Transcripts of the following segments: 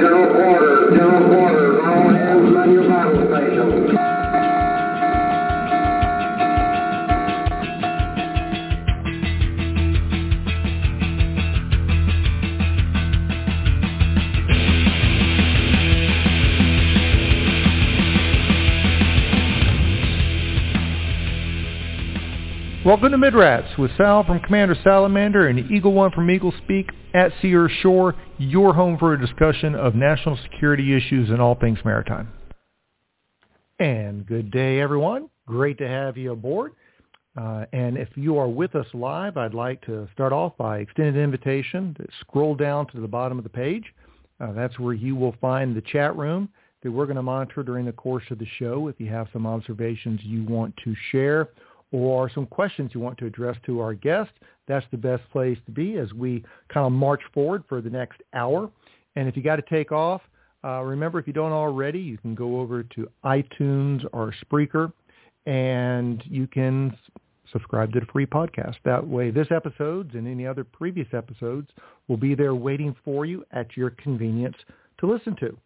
General quarters. General quarters. All hands man your battle stations. Midrats with Sal from Commander Salamander and Eagle One from Eagle Speak at Sea or Shore, your home for a discussion of national security issues and all things maritime. And good day, everyone. Great to have you aboard. Uh, and if you are with us live, I'd like to start off by extending an invitation to scroll down to the bottom of the page. Uh, that's where you will find the chat room that we're going to monitor during the course of the show. If you have some observations you want to share or some questions you want to address to our guest, that's the best place to be as we kind of march forward for the next hour. And if you got to take off, uh, remember if you don't already, you can go over to iTunes or Spreaker and you can subscribe to the free podcast. That way this episode and any other previous episodes will be there waiting for you at your convenience to listen to.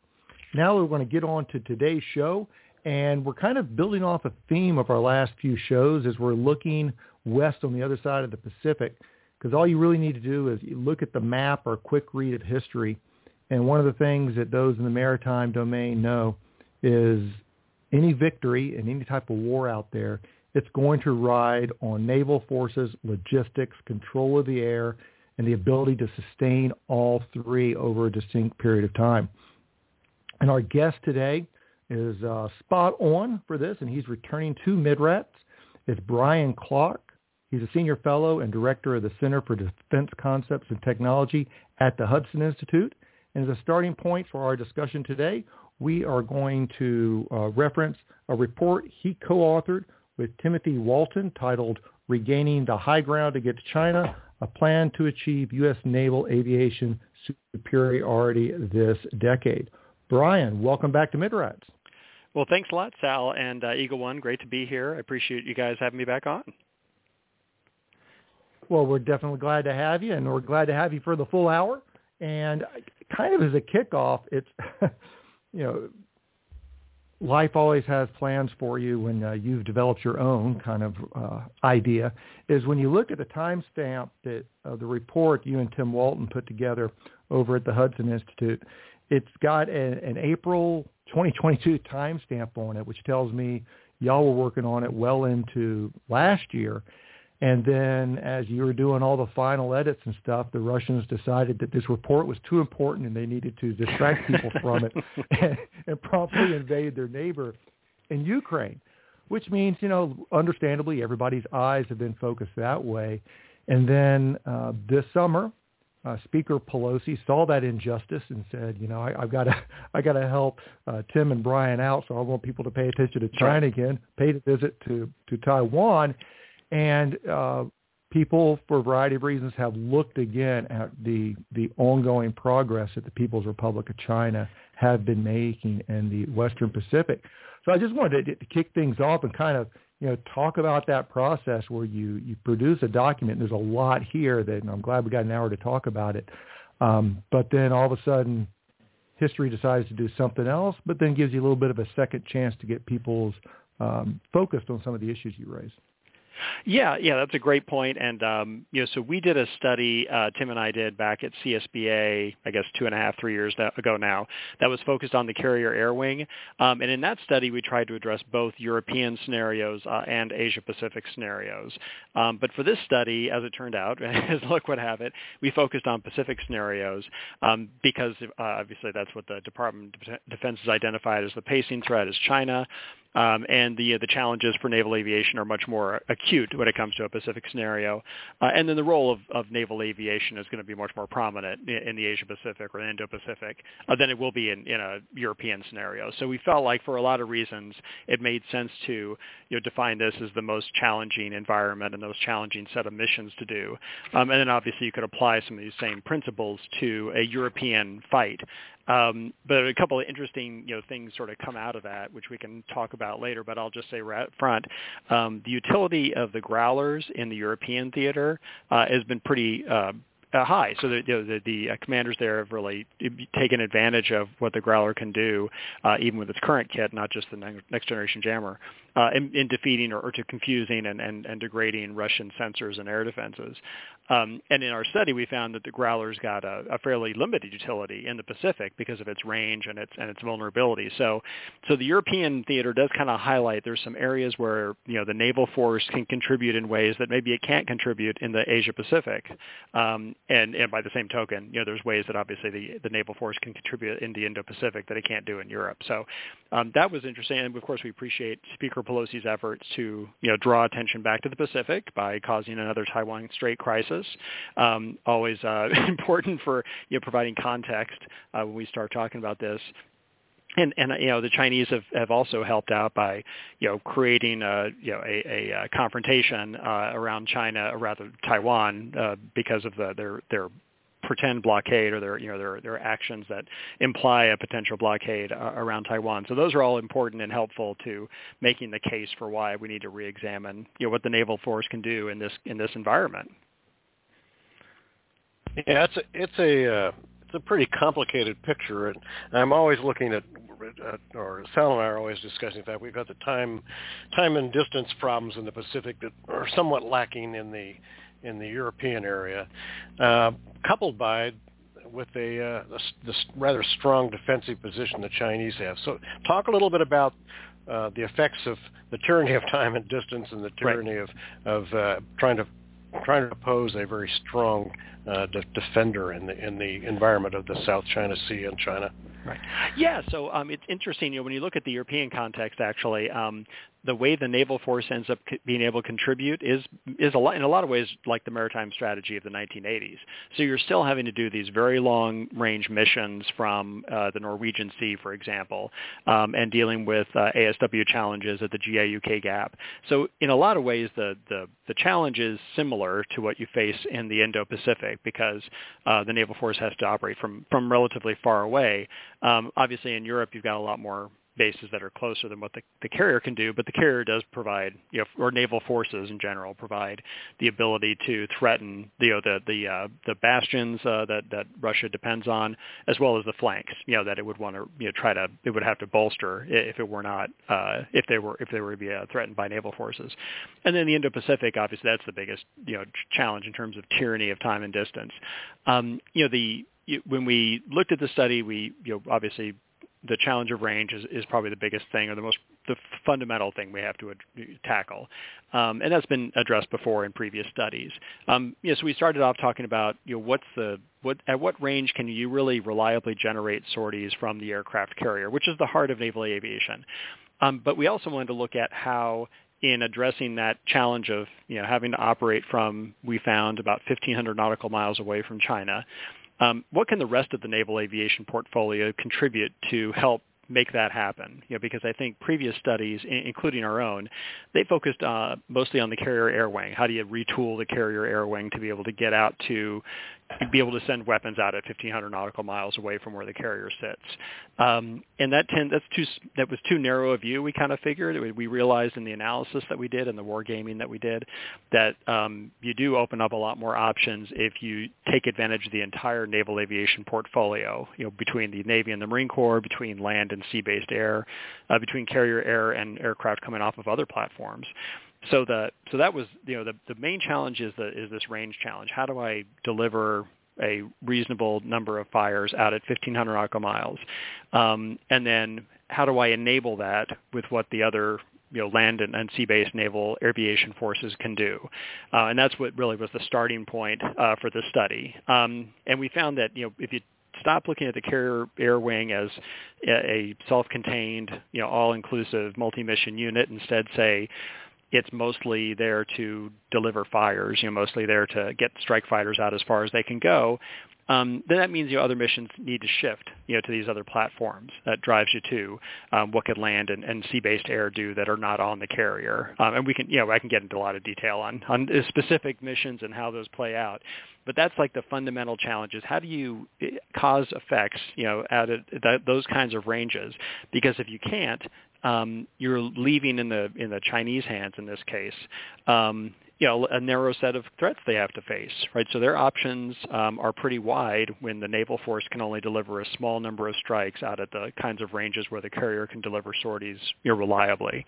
Now we're going to get on to today's show and we're kind of building off a theme of our last few shows as we're looking west on the other side of the Pacific. Because all you really need to do is look at the map or quick read of history. And one of the things that those in the maritime domain know is any victory in any type of war out there, it's going to ride on naval forces, logistics, control of the air, and the ability to sustain all three over a distinct period of time. And our guest today is uh, spot on for this, and he's returning to Midrats. It's Brian Clark. He's a senior fellow and director of the Center for Defense Concepts and Technology at the Hudson Institute. And as a starting point for our discussion today, we are going to uh, reference a report he co-authored with Timothy Walton titled Regaining the High Ground Against China, a plan to achieve U.S. naval aviation superiority this decade. Brian, welcome back to Midrats. Well, thanks a lot, Sal and uh, Eagle One. Great to be here. I appreciate you guys having me back on. Well, we're definitely glad to have you, and we're glad to have you for the full hour. And kind of as a kickoff, it's you know, life always has plans for you when uh, you've developed your own kind of uh, idea. Is when you look at the timestamp that uh, the report you and Tim Walton put together over at the Hudson Institute, it's got a, an April 2022 timestamp on it, which tells me y'all were working on it well into last year. And then as you were doing all the final edits and stuff, the Russians decided that this report was too important and they needed to distract people from it and, and promptly invade their neighbor in Ukraine, which means, you know, understandably, everybody's eyes have been focused that way. And then uh, this summer, uh, Speaker Pelosi saw that injustice and said, you know, I, I've got to, I got to help uh, Tim and Brian out, so I want people to pay attention to China again. Paid a visit to to Taiwan, and uh, people, for a variety of reasons, have looked again at the the ongoing progress that the People's Republic of China have been making in the Western Pacific. So I just wanted to, to kick things off and kind of you know, talk about that process where you, you produce a document. There's a lot here that I'm glad we got an hour to talk about it. Um, but then all of a sudden, history decides to do something else, but then gives you a little bit of a second chance to get people's um, focused on some of the issues you raise. Yeah, yeah, that's a great point. And um, you know, so we did a study, uh, Tim and I did back at CSBA, I guess two and a half, three years ago now, that was focused on the carrier air wing. Um, and in that study, we tried to address both European scenarios uh, and Asia Pacific scenarios. Um, but for this study, as it turned out, as luck would have it, we focused on Pacific scenarios um, because uh, obviously that's what the Department of Defense has identified as the pacing threat is China. Um, and the the challenges for naval aviation are much more acute when it comes to a Pacific scenario. Uh, and then the role of, of naval aviation is going to be much more prominent in, in the Asia Pacific or the Indo-Pacific uh, than it will be in, in a European scenario. So we felt like for a lot of reasons it made sense to you know define this as the most challenging environment and most challenging set of missions to do. Um, and then obviously you could apply some of these same principles to a European fight. Um, but a couple of interesting, you know, things sort of come out of that, which we can talk about later. But I'll just say right up front, um, the utility of the growlers in the European theater uh, has been pretty uh, uh, high. So the, you know, the, the uh, commanders there have really taken advantage of what the Growler can do, uh, even with its current kit, not just the next generation jammer, uh, in, in defeating or, or to confusing and, and, and degrading Russian sensors and air defenses. Um, and in our study, we found that the Growler's got a, a fairly limited utility in the Pacific because of its range and its and its vulnerability. So, so the European theater does kind of highlight there's some areas where you know the naval force can contribute in ways that maybe it can't contribute in the Asia Pacific. Um, and, and by the same token, you know, there's ways that obviously the, the naval force can contribute in the Indo-Pacific that it can't do in Europe. So um, that was interesting. And of course, we appreciate Speaker Pelosi's efforts to, you know, draw attention back to the Pacific by causing another Taiwan Strait crisis. Um, always uh, important for, you know, providing context uh, when we start talking about this and and you know the Chinese have, have also helped out by you know creating a you know a, a, a confrontation uh, around China or rather Taiwan uh, because of the, their their pretend blockade or their you know their their actions that imply a potential blockade uh, around Taiwan. So those are all important and helpful to making the case for why we need to reexamine you know what the naval force can do in this in this environment. Yeah, it's a it's a uh, it's a pretty complicated picture, and I'm always looking at, at or Sal and I are always discussing that we've got the time, time and distance problems in the Pacific that are somewhat lacking in the in the European area, uh, coupled by with a uh, this rather strong defensive position the Chinese have. So, talk a little bit about uh, the effects of the tyranny of time and distance and the tyranny right. of of uh, trying to trying to pose a very strong uh, de- defender in the in the environment of the South China Sea and China. Right. Yeah. So um, it's interesting. You know, when you look at the European context, actually, um, the way the naval force ends up being able to contribute is is a lot, in a lot of ways like the maritime strategy of the 1980s. So you're still having to do these very long range missions from uh, the Norwegian Sea, for example, um, and dealing with uh, ASW challenges at the GIUK gap. So in a lot of ways, the, the the challenge is similar to what you face in the Indo-Pacific because uh, the naval force has to operate from from relatively far away. Um, obviously, in Europe, you've got a lot more bases that are closer than what the, the carrier can do, but the carrier does provide, you know, or naval forces in general provide the ability to threaten, you know, the the uh, the bastions uh, that that Russia depends on, as well as the flanks, you know, that it would want to, you know, try to, it would have to bolster if it were not, uh, if they were if they were to be uh, threatened by naval forces, and then the Indo-Pacific, obviously, that's the biggest, you know, challenge in terms of tyranny of time and distance. Um, you know, the when we looked at the study, we you know obviously the challenge of range is, is probably the biggest thing or the most the fundamental thing we have to ad- tackle, um, and that's been addressed before in previous studies. Um, so we started off talking about you know what's the what at what range can you really reliably generate sorties from the aircraft carrier, which is the heart of naval aviation. Um, but we also wanted to look at how in addressing that challenge of you know having to operate from we found about 1500 nautical miles away from China um, what can the rest of the naval aviation portfolio contribute to help make that happen. You know, because I think previous studies, including our own, they focused uh, mostly on the carrier air wing. How do you retool the carrier air wing to be able to get out to be able to send weapons out at 1,500 nautical miles away from where the carrier sits? Um, and that tend, that's too that was too narrow a view. We kind of figured we realized in the analysis that we did and the wargaming that we did that um, you do open up a lot more options if you take advantage of the entire naval aviation portfolio. You know, between the Navy and the Marine Corps, between land and sea-based air, uh, between carrier air and aircraft coming off of other platforms. So the so that was you know the the main challenge is the is this range challenge. How do I deliver a reasonable number of fires out at 1,500 nautical miles, um, and then how do I enable that with what the other you know, land and, and sea-based naval aviation forces can do. Uh, and that's what really was the starting point uh, for the study. Um, and we found that, you know, if you stop looking at the carrier air wing as a self-contained, you know, all-inclusive multi-mission unit, instead say it's mostly there to deliver fires, you know, mostly there to get strike fighters out as far as they can go, um, then that means you know, other missions need to shift you know, to these other platforms. That drives you to um, what could land and, and sea-based air do that are not on the carrier. Um, and we can, you know, I can get into a lot of detail on, on specific missions and how those play out. But that's like the fundamental challenge is how do you eh, cause effects, you know, at a, those kinds of ranges? Because if you can't, um, you're leaving in the in the Chinese hands in this case um, you know a narrow set of threats they have to face, right? So their options um, are pretty wide when the naval force can only deliver a small number of strikes out at the kinds of ranges where the carrier can deliver sorties you know, reliably,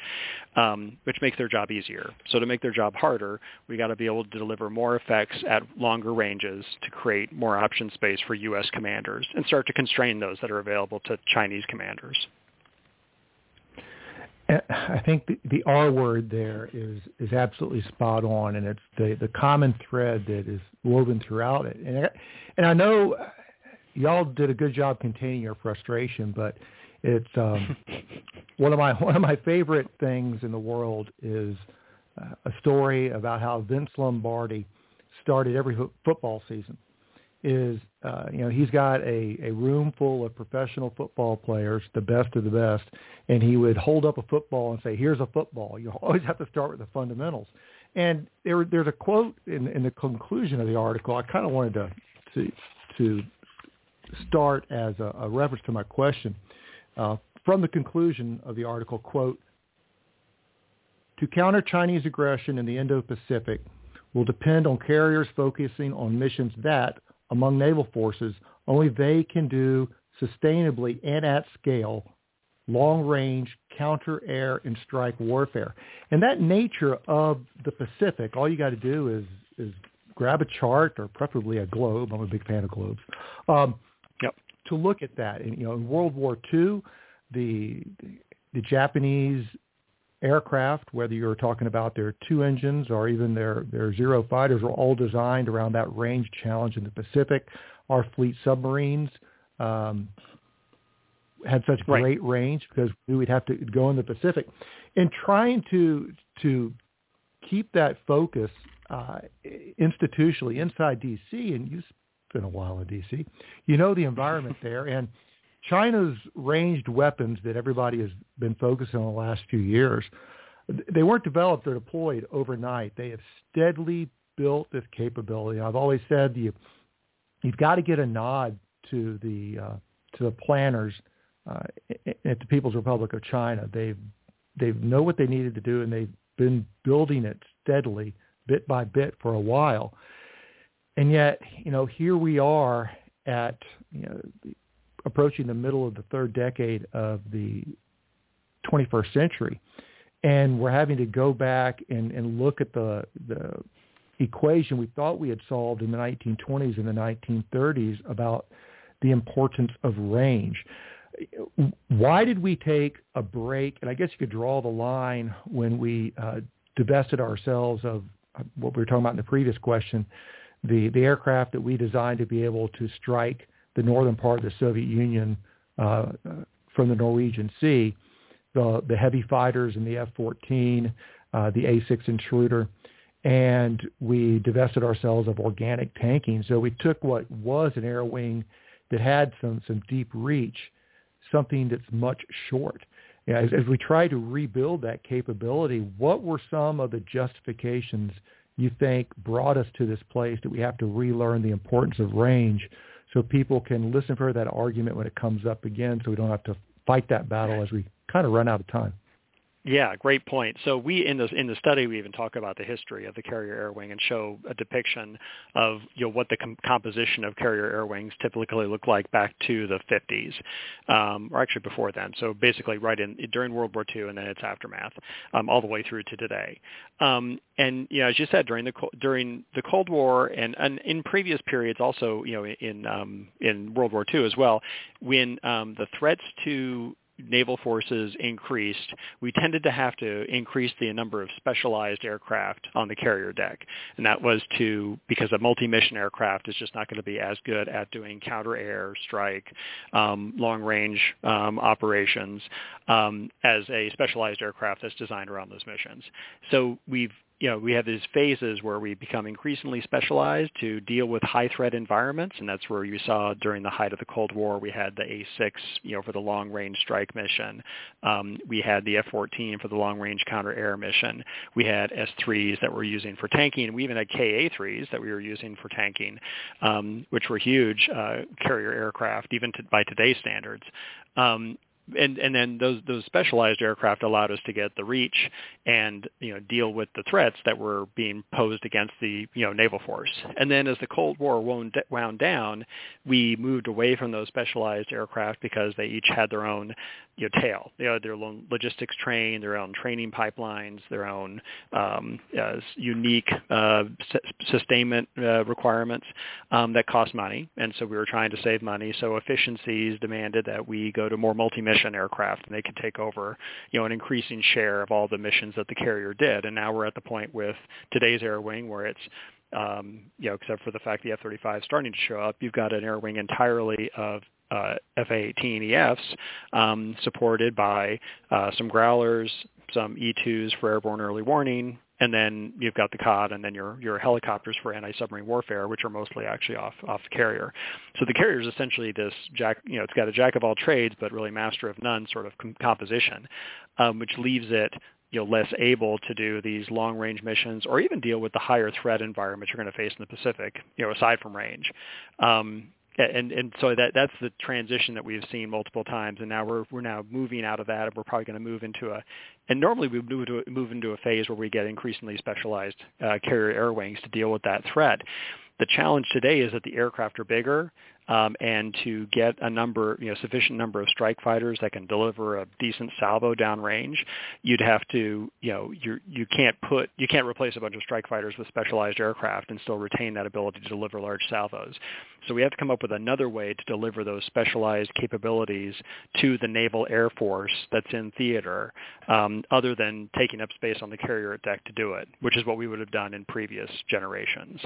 um, which makes their job easier. So to make their job harder, we got to be able to deliver more effects at longer ranges to create more option space for U.S. commanders and start to constrain those that are available to Chinese commanders. I think the, the R word there is is absolutely spot on, and it's the the common thread that is woven throughout it. And I, and I know y'all did a good job containing your frustration, but it's um, one of my one of my favorite things in the world is uh, a story about how Vince Lombardi started every ho- football season is uh, you know he's got a, a room full of professional football players, the best of the best, and he would hold up a football and say, "Here's a football." You always have to start with the fundamentals. And there, there's a quote in, in the conclusion of the article. I kind of wanted to to to start as a, a reference to my question. Uh, from the conclusion of the article, quote, to counter Chinese aggression in the Indo-Pacific will depend on carriers focusing on missions that, among naval forces, only they can do sustainably and at scale long-range counter-air and strike warfare. And that nature of the Pacific, all you got to do is is grab a chart or preferably a globe. I'm a big fan of globes. Um, yep. To look at that, and you know, in World War II, the the Japanese aircraft, whether you're talking about their two engines or even their, their Zero fighters, were all designed around that range challenge in the Pacific. Our fleet submarines um, had such right. great range because we would have to go in the Pacific. In trying to to keep that focus uh, institutionally inside D.C., and you've been a while in D.C., you know the environment there, and China's ranged weapons that everybody has been focusing on the last few years, they weren't developed or deployed overnight. They have steadily built this capability. I've always said you, you've got to get a nod to the uh, to the planners uh, at the People's Republic of China. They've they know what they needed to do, and they've been building it steadily, bit by bit, for a while. And yet, you know, here we are at you know approaching the middle of the third decade of the 21st century, and we're having to go back and, and look at the the equation we thought we had solved in the 1920s and the 1930s about the importance of range. Why did we take a break? And I guess you could draw the line when we uh, divested ourselves of what we were talking about in the previous question, the, the aircraft that we designed to be able to strike the northern part of the Soviet Union uh, from the Norwegian Sea, the, the heavy fighters and the F-14, uh, the A-6 intruder, and we divested ourselves of organic tanking. So we took what was an air wing that had some, some deep reach, something that's much short. As, as we try to rebuild that capability, what were some of the justifications you think brought us to this place that we have to relearn the importance of range so people can listen for that argument when it comes up again so we don't have to fight that battle as we kind of run out of time. Yeah, great point. So we in the in the study we even talk about the history of the carrier air wing and show a depiction of you know what the com- composition of carrier air wings typically look like back to the 50s, um, or actually before then. So basically, right in during World War II and then its aftermath, um, all the way through to today. Um, and you know, as you said, during the during the Cold War and, and in previous periods, also you know in um, in World War II as well, when um, the threats to naval forces increased, we tended to have to increase the number of specialized aircraft on the carrier deck. And that was to, because a multi-mission aircraft is just not going to be as good at doing counter-air, strike, um, long-range um, operations um, as a specialized aircraft that's designed around those missions. So we've you know, we have these phases where we become increasingly specialized to deal with high threat environments, and that's where you saw during the height of the Cold War, we had the A6, you know, for the long range strike mission. Um, we had the F-14 for the long range counter air mission. We had S3s that we're using for tanking. We even had KA-3s that we were using for tanking, um, which were huge uh, carrier aircraft, even to, by today's standards. Um, and and then those those specialized aircraft allowed us to get the reach and you know deal with the threats that were being posed against the you know naval force. And then as the Cold War wound, wound down, we moved away from those specialized aircraft because they each had their own you know, tail. They had their own logistics train, their own training pipelines, their own um, uh, unique uh, sustainment uh, requirements um, that cost money. And so we were trying to save money. So efficiencies demanded that we go to more multi-mission aircraft, and they could take over, you know, an increasing share of all the missions that the carrier did. And now we're at the point with today's Air Wing where it's um, you know, except for the fact the F-35 is starting to show up, you've got an air wing entirely of uh, FA-18EFs um, supported by uh, some Growlers, some E-2s for airborne early warning, and then you've got the COD and then your your helicopters for anti-submarine warfare, which are mostly actually off off the carrier. So the carrier is essentially this jack, you know, it's got a jack of all trades, but really master of none sort of com- composition, um, which leaves it you know less able to do these long range missions or even deal with the higher threat environment you're going to face in the Pacific, you know, aside from range. Um, and and so that that's the transition that we've seen multiple times, and now we're we're now moving out of that, and we're probably going to move into a, and normally we move to move into a phase where we get increasingly specialized uh, carrier air wings to deal with that threat. The challenge today is that the aircraft are bigger, um, and to get a number, you know, sufficient number of strike fighters that can deliver a decent salvo downrange, you'd have to, you know, you you can't put you can't replace a bunch of strike fighters with specialized aircraft and still retain that ability to deliver large salvos. So we have to come up with another way to deliver those specialized capabilities to the Naval Air Force that's in theater, um, other than taking up space on the carrier deck to do it, which is what we would have done in previous generations.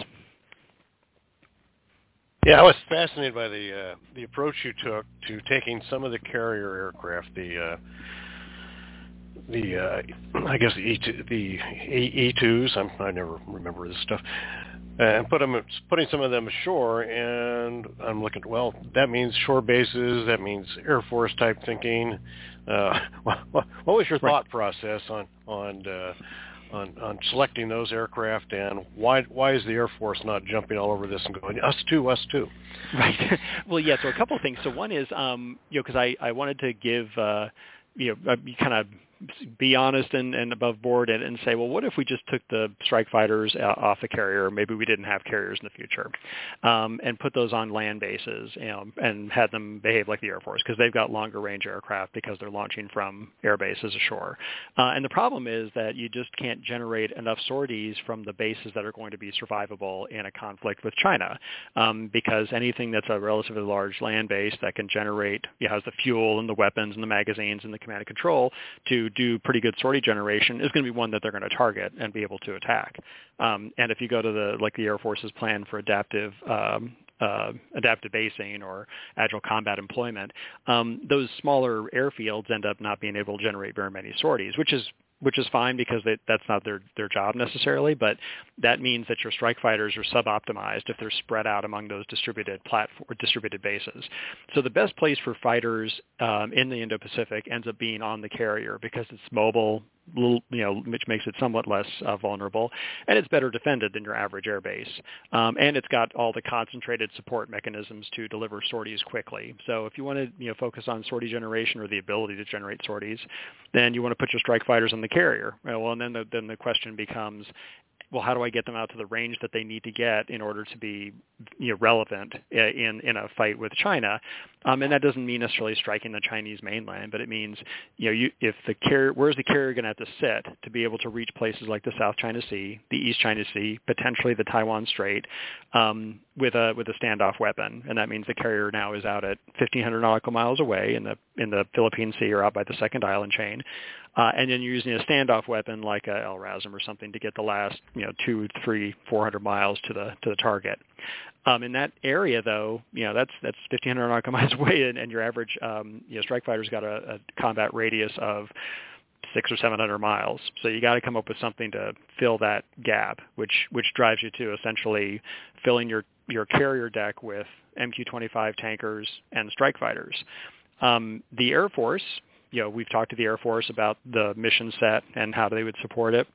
Yeah, I was fascinated by the uh, the approach you took to taking some of the carrier aircraft, the uh, the uh, I guess the E the E twos. I never remember this stuff, and put them putting some of them ashore. And I'm looking. Well, that means shore bases. That means Air Force type thinking. Uh, what, what was your thought process on on uh, on, on selecting those aircraft, and why why is the Air Force not jumping all over this and going us too, us too? Right. well, yeah. So a couple of things. So one is, um, you know, because I I wanted to give. Uh, you know, uh, kind of be honest and, and above board and, and say, well, what if we just took the strike fighters off the carrier? Maybe we didn't have carriers in the future, um, and put those on land bases, you know, and had them behave like the Air Force because they've got longer range aircraft because they're launching from air bases ashore. Uh, and the problem is that you just can't generate enough sorties from the bases that are going to be survivable in a conflict with China, um, because anything that's a relatively large land base that can generate, you know, has the fuel and the weapons and the magazines and the command and control to do pretty good sortie generation is going to be one that they're going to target and be able to attack. Um, and if you go to the like the Air Force's plan for adaptive um, uh, adaptive basing or agile combat employment, um, those smaller airfields end up not being able to generate very many sorties, which is which is fine because they, that's not their, their job necessarily, but that means that your strike fighters are sub-optimized if they're spread out among those distributed platform, distributed bases. So the best place for fighters um, in the Indo-Pacific ends up being on the carrier because it's mobile, little, you know, which makes it somewhat less uh, vulnerable, and it's better defended than your average airbase. Um, and it's got all the concentrated support mechanisms to deliver sorties quickly. So if you want to, you know, focus on sortie generation or the ability to generate sorties, then you want to put your strike fighters on the carrier. Well, and then the, then the question becomes, well, how do I get them out to the range that they need to get in order to be you know, relevant in in a fight with China? Um, and that doesn't mean necessarily striking the Chinese mainland, but it means you know you, if the carrier where's the carrier going to have to sit to be able to reach places like the South China Sea, the East China Sea, potentially the Taiwan Strait, um, with a with a standoff weapon, and that means the carrier now is out at 1,500 nautical miles away in the in the Philippine Sea or out by the second island chain, uh, and then you're using a standoff weapon like a LRASM or something to get the last, you know, two, three, four hundred miles to the to the target. Um, in that area, though, you know, that's that's 1,500 nautical miles away, and, and your average, um, you know, strike fighter's got a, a combat radius of six or seven hundred miles. So you got to come up with something to fill that gap, which which drives you to essentially filling your your carrier deck with MQ-25 tankers and strike fighters. Um, the Air Force you know, we've talked to the Air Force about the mission set and how they would support it.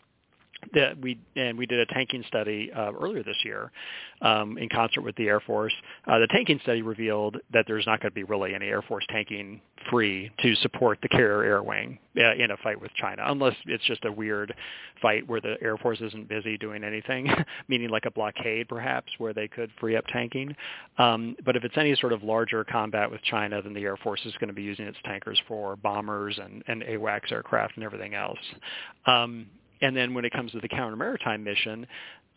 That we and we did a tanking study uh, earlier this year um, in concert with the Air Force. Uh, the tanking study revealed that there's not going to be really any Air Force tanking free to support the carrier air wing uh, in a fight with China, unless it's just a weird fight where the Air Force isn't busy doing anything, meaning like a blockade perhaps, where they could free up tanking. Um, but if it's any sort of larger combat with China, then the Air Force is going to be using its tankers for bombers and, and AWACS aircraft and everything else. Um, and then when it comes to the counter maritime mission,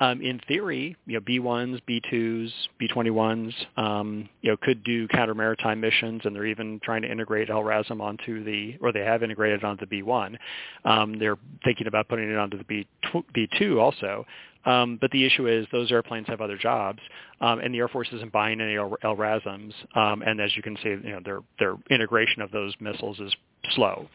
um, in theory, you know, B1s, B2s, B21s, um, you know, could do counter maritime missions, and they're even trying to integrate LRASM onto the, or they have integrated onto the B1. Um, they're thinking about putting it onto the B, B2 also. Um, but the issue is those airplanes have other jobs, um, and the Air Force isn't buying any LRASMs. Um, and as you can see, you know, their their integration of those missiles is slow.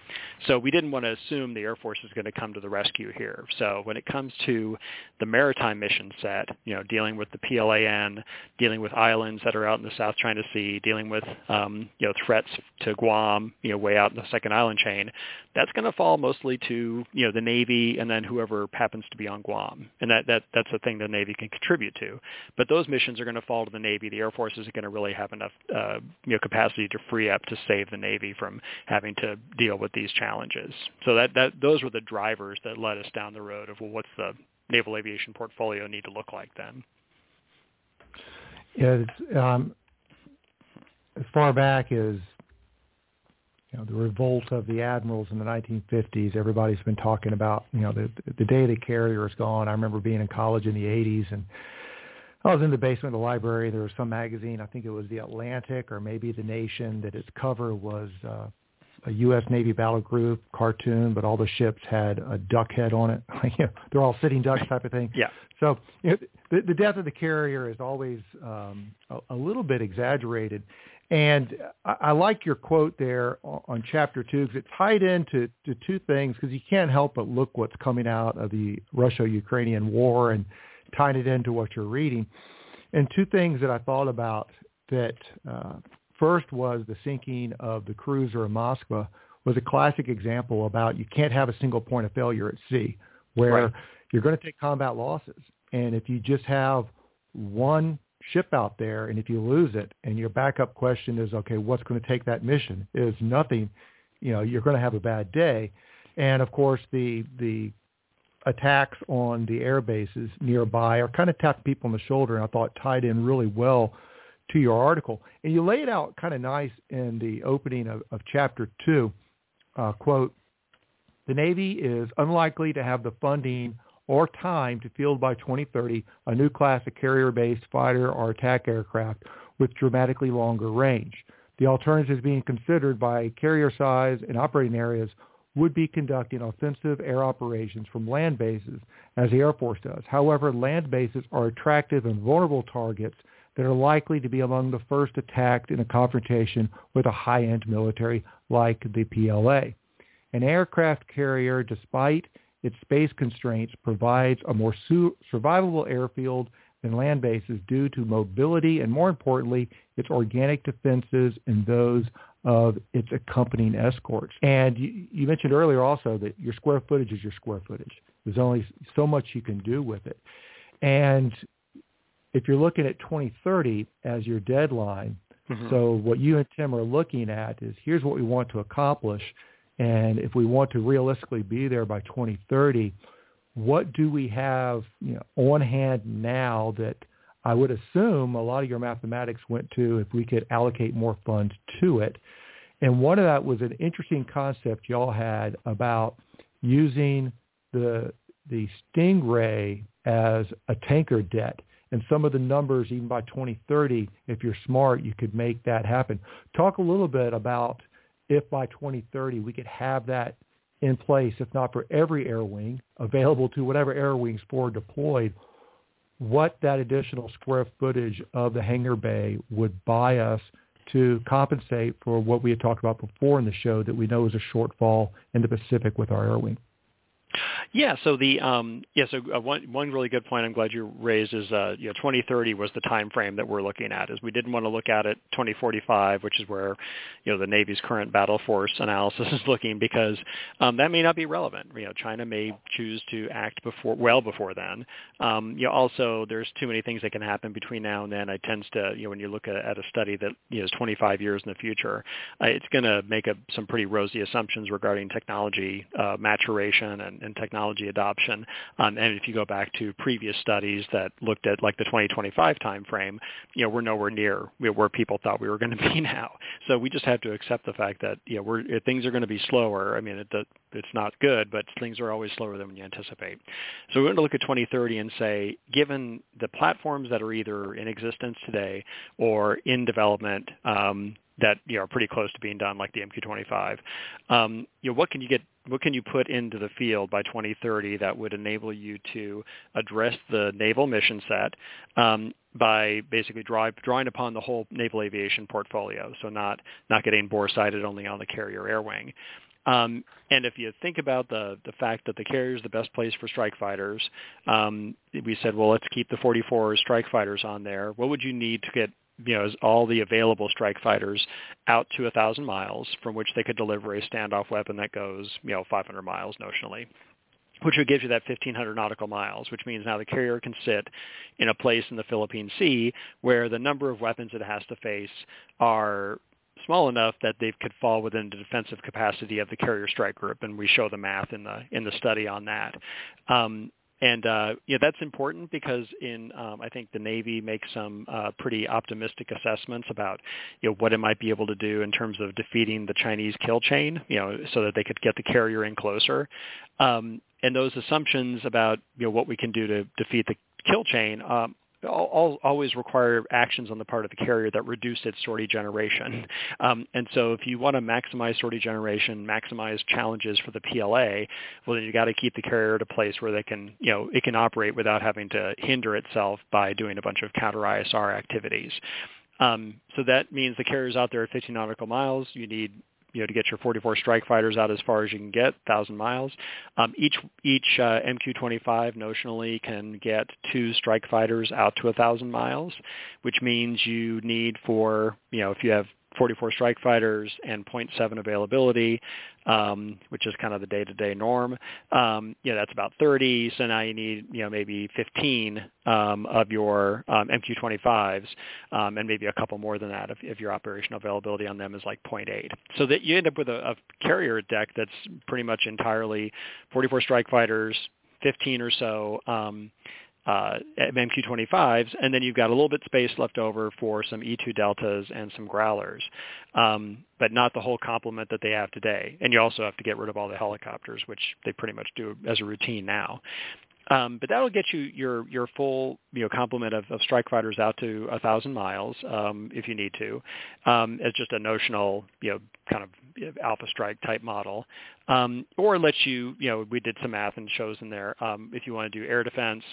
So we didn't want to assume the Air Force is going to come to the rescue here. So when it comes to the maritime mission set, you know, dealing with the PLAN, dealing with islands that are out in the South China Sea, dealing with, um, you know, threats to Guam, you know, way out in the second island chain, that's going to fall mostly to, you know, the Navy and then whoever happens to be on Guam. And that, that that's a thing the Navy can contribute to. But those missions are going to fall to the Navy. The Air Force isn't going to really have enough, uh, you know, capacity to free up to save the Navy from having to deal with these challenges. So that, that those were the drivers that led us down the road of well, what's the naval aviation portfolio need to look like then? It's, um, as far back as you know the revolt of the admirals in the 1950s. Everybody's been talking about you know the the day the carrier is gone. I remember being in college in the 80s and I was in the basement of the library. There was some magazine, I think it was the Atlantic or maybe the Nation, that its cover was uh, a U.S. Navy battle group cartoon, but all the ships had a duck head on it. They're all sitting ducks type of thing. Yeah. So you know, the, the death of the carrier is always um, a, a little bit exaggerated. And I, I like your quote there on, on chapter two because it tied into to two things because you can't help but look what's coming out of the Russia-Ukrainian war and tying it into what you're reading. And two things that I thought about that uh, First was the sinking of the cruiser in Moskva was a classic example about you can't have a single point of failure at sea where right. you're going to take combat losses. And if you just have one ship out there and if you lose it and your backup question is, okay, what's going to take that mission is nothing, you know, you're going to have a bad day. And of course, the, the attacks on the air bases nearby are kind of tapping people on the shoulder and I thought tied in really well to your article. And you lay it out kind of nice in the opening of, of chapter two. Uh, quote, the Navy is unlikely to have the funding or time to field by 2030 a new class of carrier-based fighter or attack aircraft with dramatically longer range. The alternatives being considered by carrier size and operating areas would be conducting offensive air operations from land bases as the Air Force does. However, land bases are attractive and vulnerable targets that are likely to be among the first attacked in a confrontation with a high-end military like the PLA. An aircraft carrier, despite its space constraints, provides a more su- survivable airfield than land bases due to mobility and, more importantly, its organic defenses and those of its accompanying escorts. And you, you mentioned earlier also that your square footage is your square footage. There's only so much you can do with it. And if you're looking at 2030 as your deadline, mm-hmm. so what you and Tim are looking at is here's what we want to accomplish. And if we want to realistically be there by 2030, what do we have you know, on hand now that I would assume a lot of your mathematics went to if we could allocate more funds to it. And one of that was an interesting concept y'all had about using the the Stingray as a tanker debt and some of the numbers, even by 2030, if you're smart, you could make that happen. Talk a little bit about if by 2030 we could have that in place, if not for every air wing, available to whatever air wings forward deployed, what that additional square footage of the hangar bay would buy us to compensate for what we had talked about before in the show that we know is a shortfall in the Pacific with our air wing. Yeah. So the um, yeah. So uh, one one really good point I'm glad you raised is uh, you know 2030 was the time frame that we're looking at. Is we didn't want to look at it 2045, which is where you know the Navy's current battle force analysis is looking because um, that may not be relevant. You know, China may choose to act before well before then. Um, you know, also there's too many things that can happen between now and then. It tends to you know when you look at, at a study that you know is 25 years in the future, uh, it's going to make a, some pretty rosy assumptions regarding technology uh, maturation and, technology adoption. Um, and if you go back to previous studies that looked at like the 2025 timeframe, you know, we're nowhere near where people thought we were going to be now. So we just have to accept the fact that, you know, we're, things are going to be slower. I mean, it, it's not good, but things are always slower than you anticipate. So we're going to look at 2030 and say, given the platforms that are either in existence today or in development, um, that you know, are pretty close to being done, like the MQ-25. Um, you know, what can you get what can you put into the field by 2030 that would enable you to address the naval mission set um, by basically draw, drawing upon the whole naval aviation portfolio, so not not getting bore sighted only on the carrier air wing. Um, and if you think about the the fact that the carrier is the best place for strike fighters, um, we said, well, let's keep the 44 strike fighters on there. What would you need to get you know, all the available strike fighters out to a thousand miles from which they could deliver a standoff weapon that goes, you know, 500 miles notionally which would give you that 1,500 nautical miles, which means now the carrier can sit in a place in the Philippine Sea where the number of weapons it has to face are small enough that they could fall within the defensive capacity of the carrier strike group, and we show the math in the in the study on that. Um, and uh, yeah, that's important because in um, I think the Navy makes some uh, pretty optimistic assessments about you know what it might be able to do in terms of defeating the Chinese kill chain, you know, so that they could get the carrier in closer. Um, and those assumptions about you know what we can do to defeat the kill chain um, always require actions on the part of the carrier that reduce its sortie generation. Um, and so if you want to maximize sortie generation, maximize challenges for the PLA, well then you got to keep the carrier at a place where they can, you know, it can operate without having to hinder itself by doing a bunch of counter ISR activities. Um, so that means the carrier's out there at 15 nautical miles. You need you know, to get your 44 strike fighters out as far as you can get, 1,000 miles. Um, each each uh, MQ-25 notionally can get two strike fighters out to 1,000 miles, which means you need for, you know, if you have 44 strike fighters and 0.7 availability, um, which is kind of the day-to-day norm. Um, that's about 30. So now you need, you know, maybe 15 um, of your um, MQ-25s, um, and maybe a couple more than that if, if your operational availability on them is like 0.8. So that you end up with a, a carrier deck that's pretty much entirely 44 strike fighters, 15 or so um, uh, MQ-25s, and then you've got a little bit space left over for some E-2 deltas and some growlers, um, but not the whole complement that they have today. And you also have to get rid of all the helicopters, which they pretty much do as a routine now. Um, but that'll get you your your full you know complement of, of strike fighters out to a thousand miles um, if you need to, um, as just a notional you know kind of alpha strike type model, um, or lets you you know we did some math and shows in there um, if you want to do air defense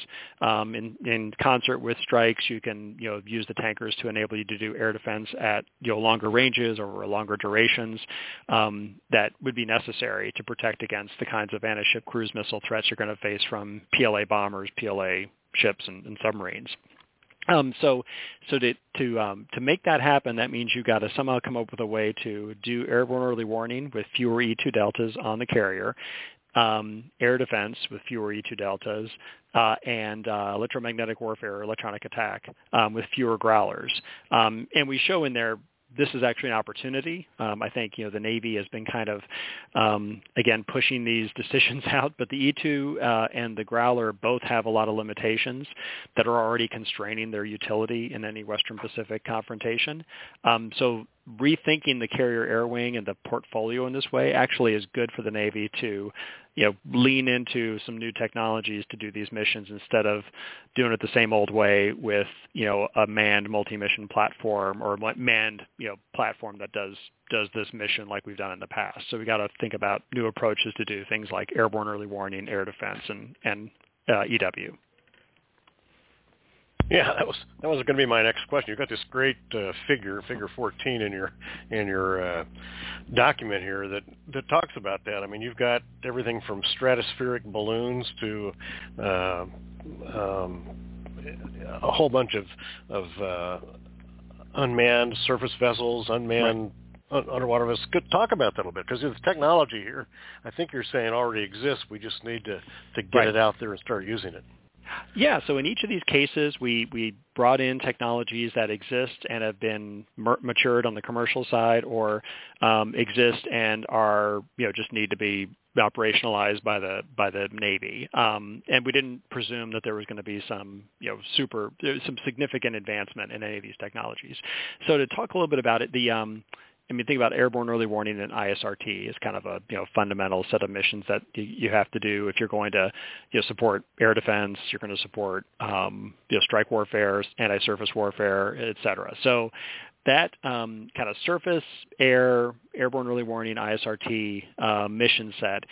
um, in in concert with strikes you can you know use the tankers to enable you to do air defense at you know longer ranges or longer durations um, that would be necessary to protect against the kinds of anti-ship cruise missile threats you're going to face from PLA bombers, PLA ships, and, and submarines. Um, so, so to to um, to make that happen, that means you've got to somehow come up with a way to do airborne early warning with fewer E2 deltas on the carrier, um, air defense with fewer E2 deltas, uh, and uh, electromagnetic warfare, electronic attack um, with fewer growlers. Um, and we show in there this is actually an opportunity. Um, I think you know the Navy has been kind of um, again pushing these decisions out, but the E2 uh, and the Growler both have a lot of limitations that are already constraining their utility in any Western Pacific confrontation. Um, so rethinking the carrier air wing and the portfolio in this way actually is good for the Navy to you know, lean into some new technologies to do these missions instead of doing it the same old way with, you know, a manned multi-mission platform or a manned, you know, platform that does does this mission like we've done in the past. So we got to think about new approaches to do things like airborne early warning, air defense, and and uh, EW. Yeah, that was that was going to be my next question. You've got this great uh, figure, figure 14, in your in your uh, document here that that talks about that. I mean, you've got everything from stratospheric balloons to uh, um, a whole bunch of of uh, unmanned surface vessels, unmanned right. underwater vessels. Good, talk about that a little bit because the technology here, I think you're saying already exists. We just need to to get right. it out there and start using it. Yeah, so in each of these cases, we, we brought in technologies that exist and have been matured on the commercial side or um, exist and are, you know, just need to be operationalized by the by the Navy. Um, and we didn't presume that there was going to be some, you know, super, some significant advancement in any of these technologies. So to talk a little bit about it, the um, I mean, think about airborne early warning and ISRT is kind of a you know fundamental set of missions that you you have to do if you're going to you know support air defense, you're going to support um, you know strike warfare, anti-surface warfare, et cetera. So that um, kind of surface, air, airborne early warning, ISRT uh, mission set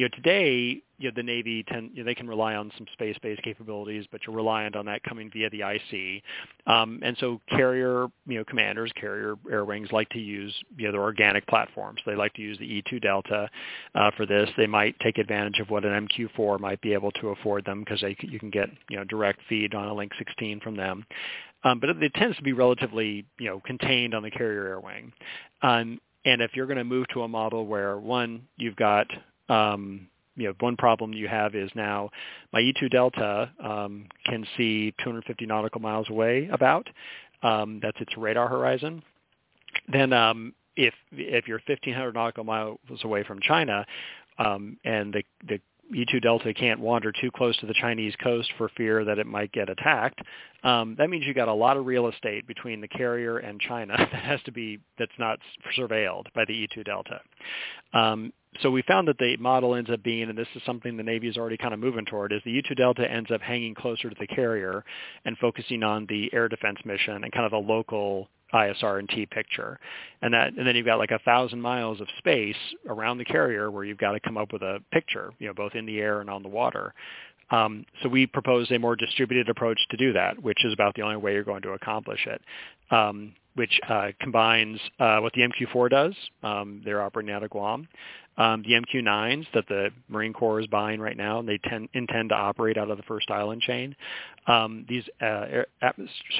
you know, today, you know, the Navy tend, you know, they can rely on some space-based capabilities, but you're reliant on that coming via the IC. Um, and so carrier, you know, commanders, carrier air wings like to use, you know, their organic platforms. They like to use the E2 Delta uh, for this. They might take advantage of what an MQ-4 might be able to afford them because you can get, you know, direct feed on a Link 16 from them. Um, but it, it tends to be relatively, you know, contained on the carrier air wing. Um, and if you're going to move to a model where one, you've got um, you know, one problem you have is now my E2 Delta um, can see 250 nautical miles away about. Um, that's its radar horizon. Then um, if if you're 1,500 nautical miles away from China, um, and the the E2 Delta can't wander too close to the Chinese coast for fear that it might get attacked. Um, that means you've got a lot of real estate between the carrier and China that has to be that's not surveilled by the E2 Delta. Um, so we found that the model ends up being, and this is something the Navy is already kind of moving toward, is the E2 Delta ends up hanging closer to the carrier and focusing on the air defense mission and kind of a local ISR and T picture. And that and then you've got like a thousand miles of space around the carrier where you've got to come up with a picture, you know, both in the air and on the water. Um, so we propose a more distributed approach to do that, which is about the only way you're going to accomplish it, um, which uh, combines uh, what the MQ-4 does. Um, they're operating out of Guam um, the MQ-9s that the Marine Corps is buying right now, and they tend, intend to operate out of the first island chain. Um, these uh,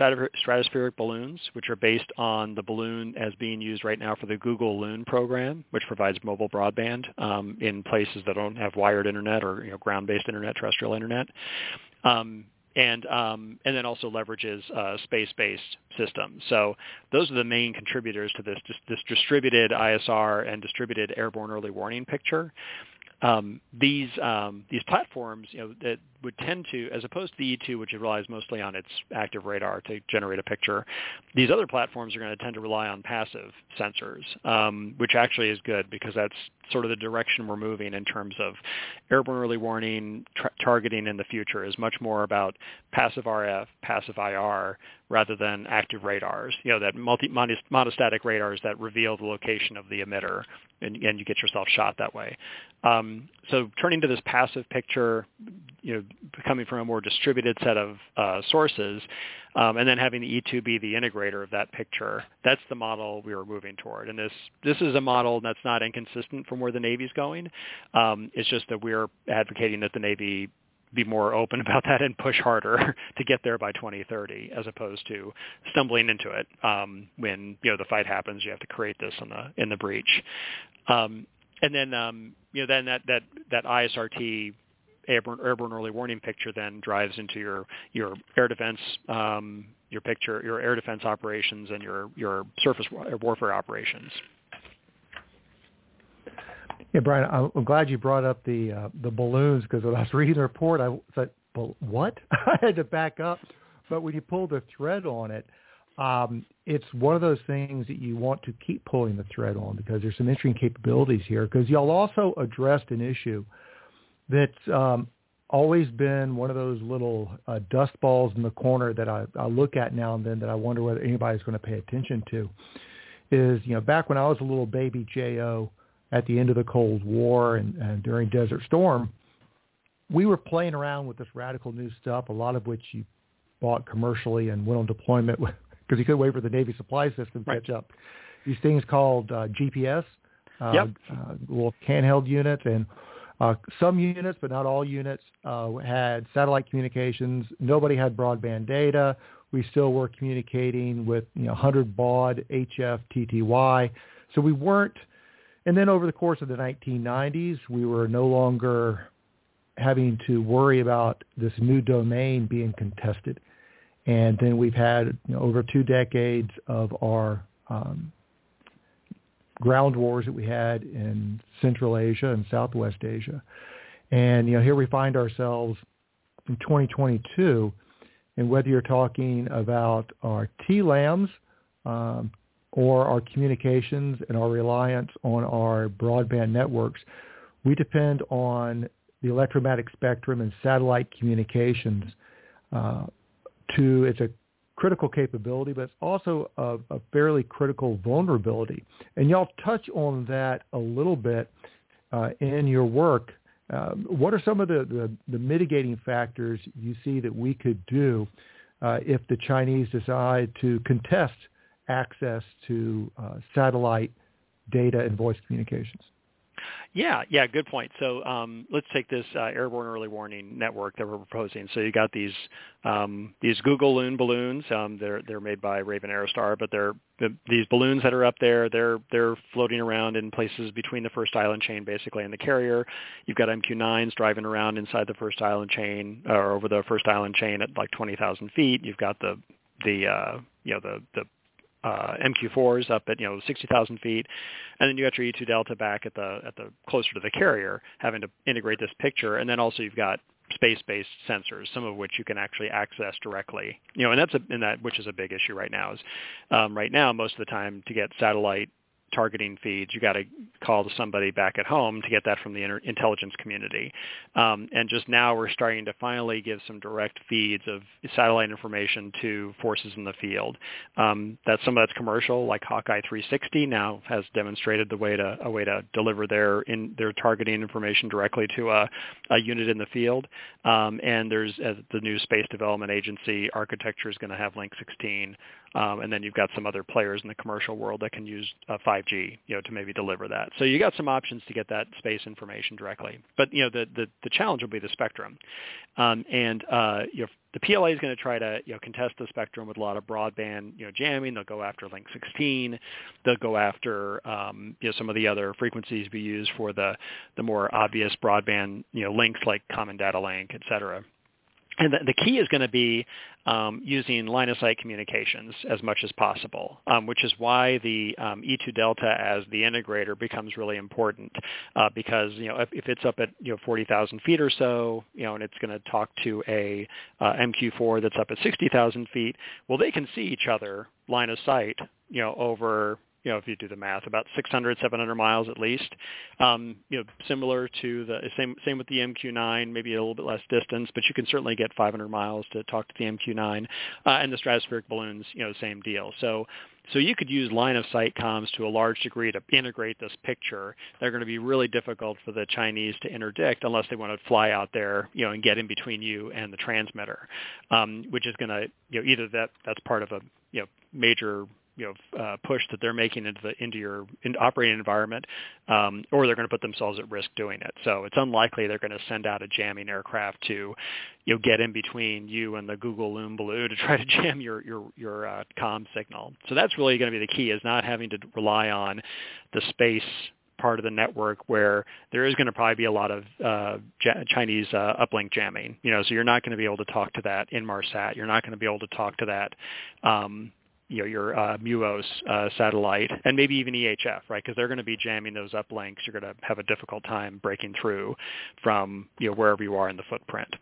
stratospheric balloons, which are based on the balloon as being used right now for the Google Loon program, which provides mobile broadband um, in places that don't have wired internet or you know, ground-based internet, terrestrial internet. Um, and um, and then also leverages uh, space-based systems. So those are the main contributors to this this distributed ISR and distributed airborne early warning picture. Um, these um, these platforms, you know, would tend to, as opposed to the E2, which relies mostly on its active radar to generate a picture, these other platforms are going to tend to rely on passive sensors, um, which actually is good because that's sort of the direction we're moving in terms of airborne early warning tra- targeting in the future is much more about passive RF, passive IR, rather than active radars, you know, that multi, monostatic radars that reveal the location of the emitter and, and you get yourself shot that way. Um, so turning to this passive picture, you know, coming from a more distributed set of uh, sources, um, and then having the E2 be the integrator of that picture. That's the model we were moving toward. And this this is a model that's not inconsistent from where the Navy's going. Um, it's just that we're advocating that the Navy be more open about that and push harder to get there by 2030 as opposed to stumbling into it um, when you know the fight happens you have to create this in the in the breach um, and then um, you know then that that that ISRT airborne, airborne early warning picture then drives into your your air defense um, your picture your air defense operations and your your surface warfare operations. Yeah, Bryan, I'm glad you brought up the uh, the balloons because when I was reading the report, I said, "Well, what?" I had to back up. But when you pull the thread on it, um, it's one of those things that you want to keep pulling the thread on because there's some interesting capabilities here. Because y'all also addressed an issue that's um, always been one of those little uh, dust balls in the corner that I, I look at now and then that I wonder whether anybody's going to pay attention to. Is you know back when I was a little baby JO at the end of the Cold War and, and during Desert Storm, we were playing around with this radical new stuff, a lot of which you bought commercially and went on deployment because he couldn't wait for the Navy supply system to Right. catch up. These things called uh, GPS, uh, Yep. uh, little handheld units, and uh, some units, but not all units, uh, had satellite communications. Nobody had broadband data. We still were communicating with you know 100 baud HF TTY. So we weren't. And then over the course of the 1990s, we were no longer having to worry about this new domain being contested. And then we've had you know, over two decades of our um, ground wars that we had in Central Asia and Southwest Asia. And you know, here we find ourselves in 2022, and whether you're talking about our TLAMs um, or our communications and our reliance on our broadband networks, we depend on the electromagnetic spectrum and satellite communications uh, to it's a critical capability, but it's also a, a fairly critical vulnerability. And y'all touch on that a little bit uh, in your work. Um, what are some of the, the, the, mitigating factors you see that we could do uh, if the Chinese decide to contest access to uh, satellite data and voice communications? Yeah, yeah, good point. So um, let's take this uh, airborne early warning network that we're proposing. So you got these um, these Google Loon balloons. Um, they're they're made by Raven Aerostar, but they're these balloons that are up there. They're they're floating around in places between the first island chain, basically, and the carrier. You've got MQ9s driving around inside the first island chain or over the first island chain at like 20,000 feet. You've got the the uh, you know the the uh, MQ4s up at you know 60,000 feet, and then you got your E2 Delta back at the at the closer to the carrier, having to integrate this picture, and then also you've got space-based sensors, some of which you can actually access directly. You know, and that's a and that which is a big issue right now. Is um, right now most of the time to get satellite targeting feeds, you got to call to somebody back at home to get that from the inter- intelligence community. Um, and just now we're starting to finally give some direct feeds of satellite information to forces in the field. Um, that's some of that's commercial, like HawkEye 360 now has demonstrated the way to a way to deliver their in their targeting information directly to a, a unit in the field. Um, and there's uh, the new Space Development Agency architecture is going to have Link 16. Um, and then you've got some other players in the commercial world that can use uh, 5G, you know, to maybe deliver that. So you got some options to get that space information directly. But you know, the the, the challenge will be the spectrum, um, and uh, you know, the PLA is going to try to you know contest the spectrum with a lot of broadband you know jamming. They'll go after Link 16. They'll go after um, you know some of the other frequencies we use for the the more obvious broadband you know links like Common Data Link, et cetera. And the, key is going to be um, using line-of-sight communications as much as possible, um, which is why the um, E2 Delta as the integrator becomes really important uh, because you know if, if, it's up at you know 40,000 feet or so, you know, and it's going to talk to a uh, MQ4 that's up at 60,000 feet, well, they can see each other line of sight, you know, over you know, if you do the math, about 600, 700 miles at least. Um, you know, similar to the same same with the MQ9, maybe a little bit less distance, but you can certainly get 500 miles to talk to the MQ9, uh, and the stratospheric balloons, you know, same deal. So. So you could use line of sight comms to a large degree to integrate this picture. They're going to be really difficult for the Chinese to interdict unless they want to fly out there, you know, and get in between you and the transmitter, um, which is going to, you know, either that that's part of a you know major you know uh, push that they're making into the into your in operating environment, um, or they're going to put themselves at risk doing it. So it's unlikely they're going to send out a jamming aircraft to, you know, get in between you and the Google Loon Baloo to try to jam your your your uh, com signal. So that's really going to be the key: is not having to rely on the space part of the network where there is going to probably be a lot of uh, Chinese uh, uplink jamming. You know, so you're not going to be able to talk to that Inmarsat. You're not going to be able to talk to that. Um, you know your uh, MUOS uh, satellite and maybe even EHF, right? Because they're going to be jamming those uplinks. You're going to have a difficult time breaking through from you know wherever you are in the footprint.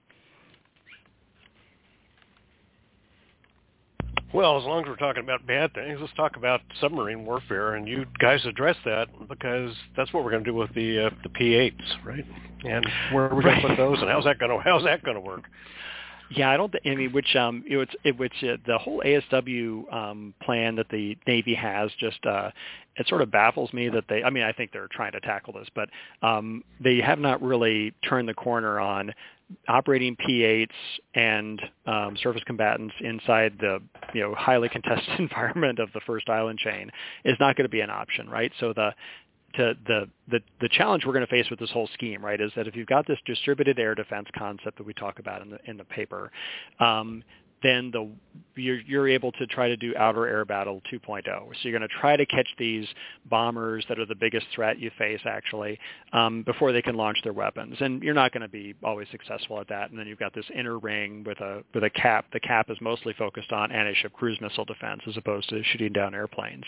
Well, as long as we're talking about bad things, let's talk about submarine warfare, and you guys address that because that's what we're going to do with the uh, the P8s, right? And where are we going to put those, and how's that going to how's that going to work? Yeah, I don't. Th- I mean, which um, know, it's it, which uh, the whole ASW um, plan that the Navy has just uh, it sort of baffles me that they. I mean, I think they're trying to tackle this, but um, they have not really turned the corner on operating P-8s and um, surface combatants inside the you know highly contested environment of the first island chain is not going to be an option, right? So the to the, the the challenge we're going to face with this whole scheme, right, is that if you've got this distributed air defense concept that we talk about in the in the paper, um, then the you're, you're able to try to do outer air battle 2.0. So you're going to try to catch these bombers that are the biggest threat you face actually um, before they can launch their weapons. And you're not going to be always successful at that. And then you've got this inner ring with a with a cap. The cap is mostly focused on anti-ship cruise missile defense as opposed to shooting down airplanes.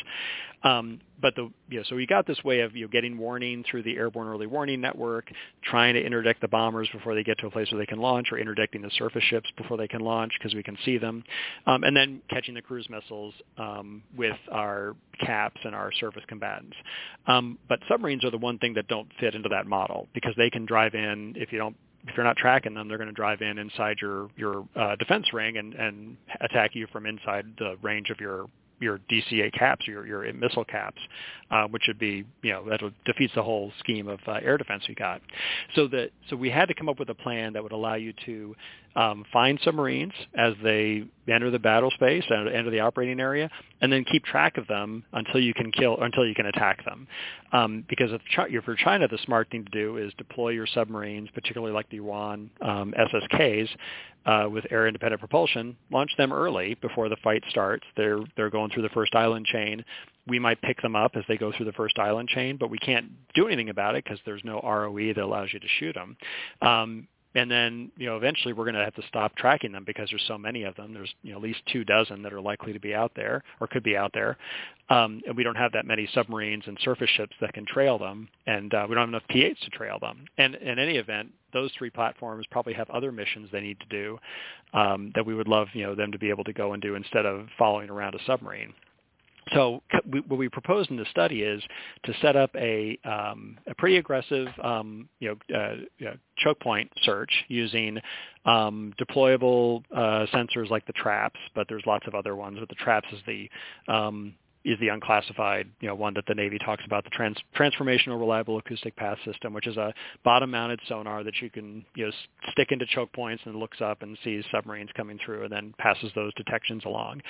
Um, but the you know, so we got this way of you know, getting warning through the airborne early warning network, trying to interdict the bombers before they get to a place where they can launch, or interdicting the surface ships before they can launch because we can see them, um, and then catching the cruise missiles um, with our caps and our surface combatants. Um, but submarines are the one thing that don't fit into that model because they can drive in if you don't if you're not tracking them, they're going to drive in inside your your uh, defense ring and and attack you from inside the range of your your DCA caps, your your missile caps, uh, which would be you know that defeats the whole scheme of uh, air defense we got. So that so we had to come up with a plan that would allow you to um, find submarines as they enter the battle space and enter the operating area, and then keep track of them until you can kill until you can attack them. Um, because if, for China, the smart thing to do is deploy your submarines, particularly like the Yuan um, SSKs, uh, with air independent propulsion, launch them early before the fight starts. They're they're going through the first island chain. We might pick them up as they go through the first island chain, but we can't do anything about it because there's no ROE that allows you to shoot them. Um, and then you know eventually we're going to have to stop tracking them because there's so many of them. There's you know at least two dozen that are likely to be out there or could be out there, um, and we don't have that many submarines and surface ships that can trail them, and uh, we don't have enough P-8s to trail them. And in any event, those three platforms probably have other missions they need to do um, that we would love you know them to be able to go and do instead of following around a submarine. So what we proposed in the study is to set up a, um, a pretty aggressive, um, you know, uh, choke point search using um, deployable uh, sensors like the TRAPS, but there's lots of other ones. But the TRAPS is the um, is the unclassified, you know, one that the Navy talks about, the trans- transformational reliable acoustic path system, which is a bottom-mounted sonar that you can, you know, stick into choke points and looks up and sees submarines coming through and then passes those detections along.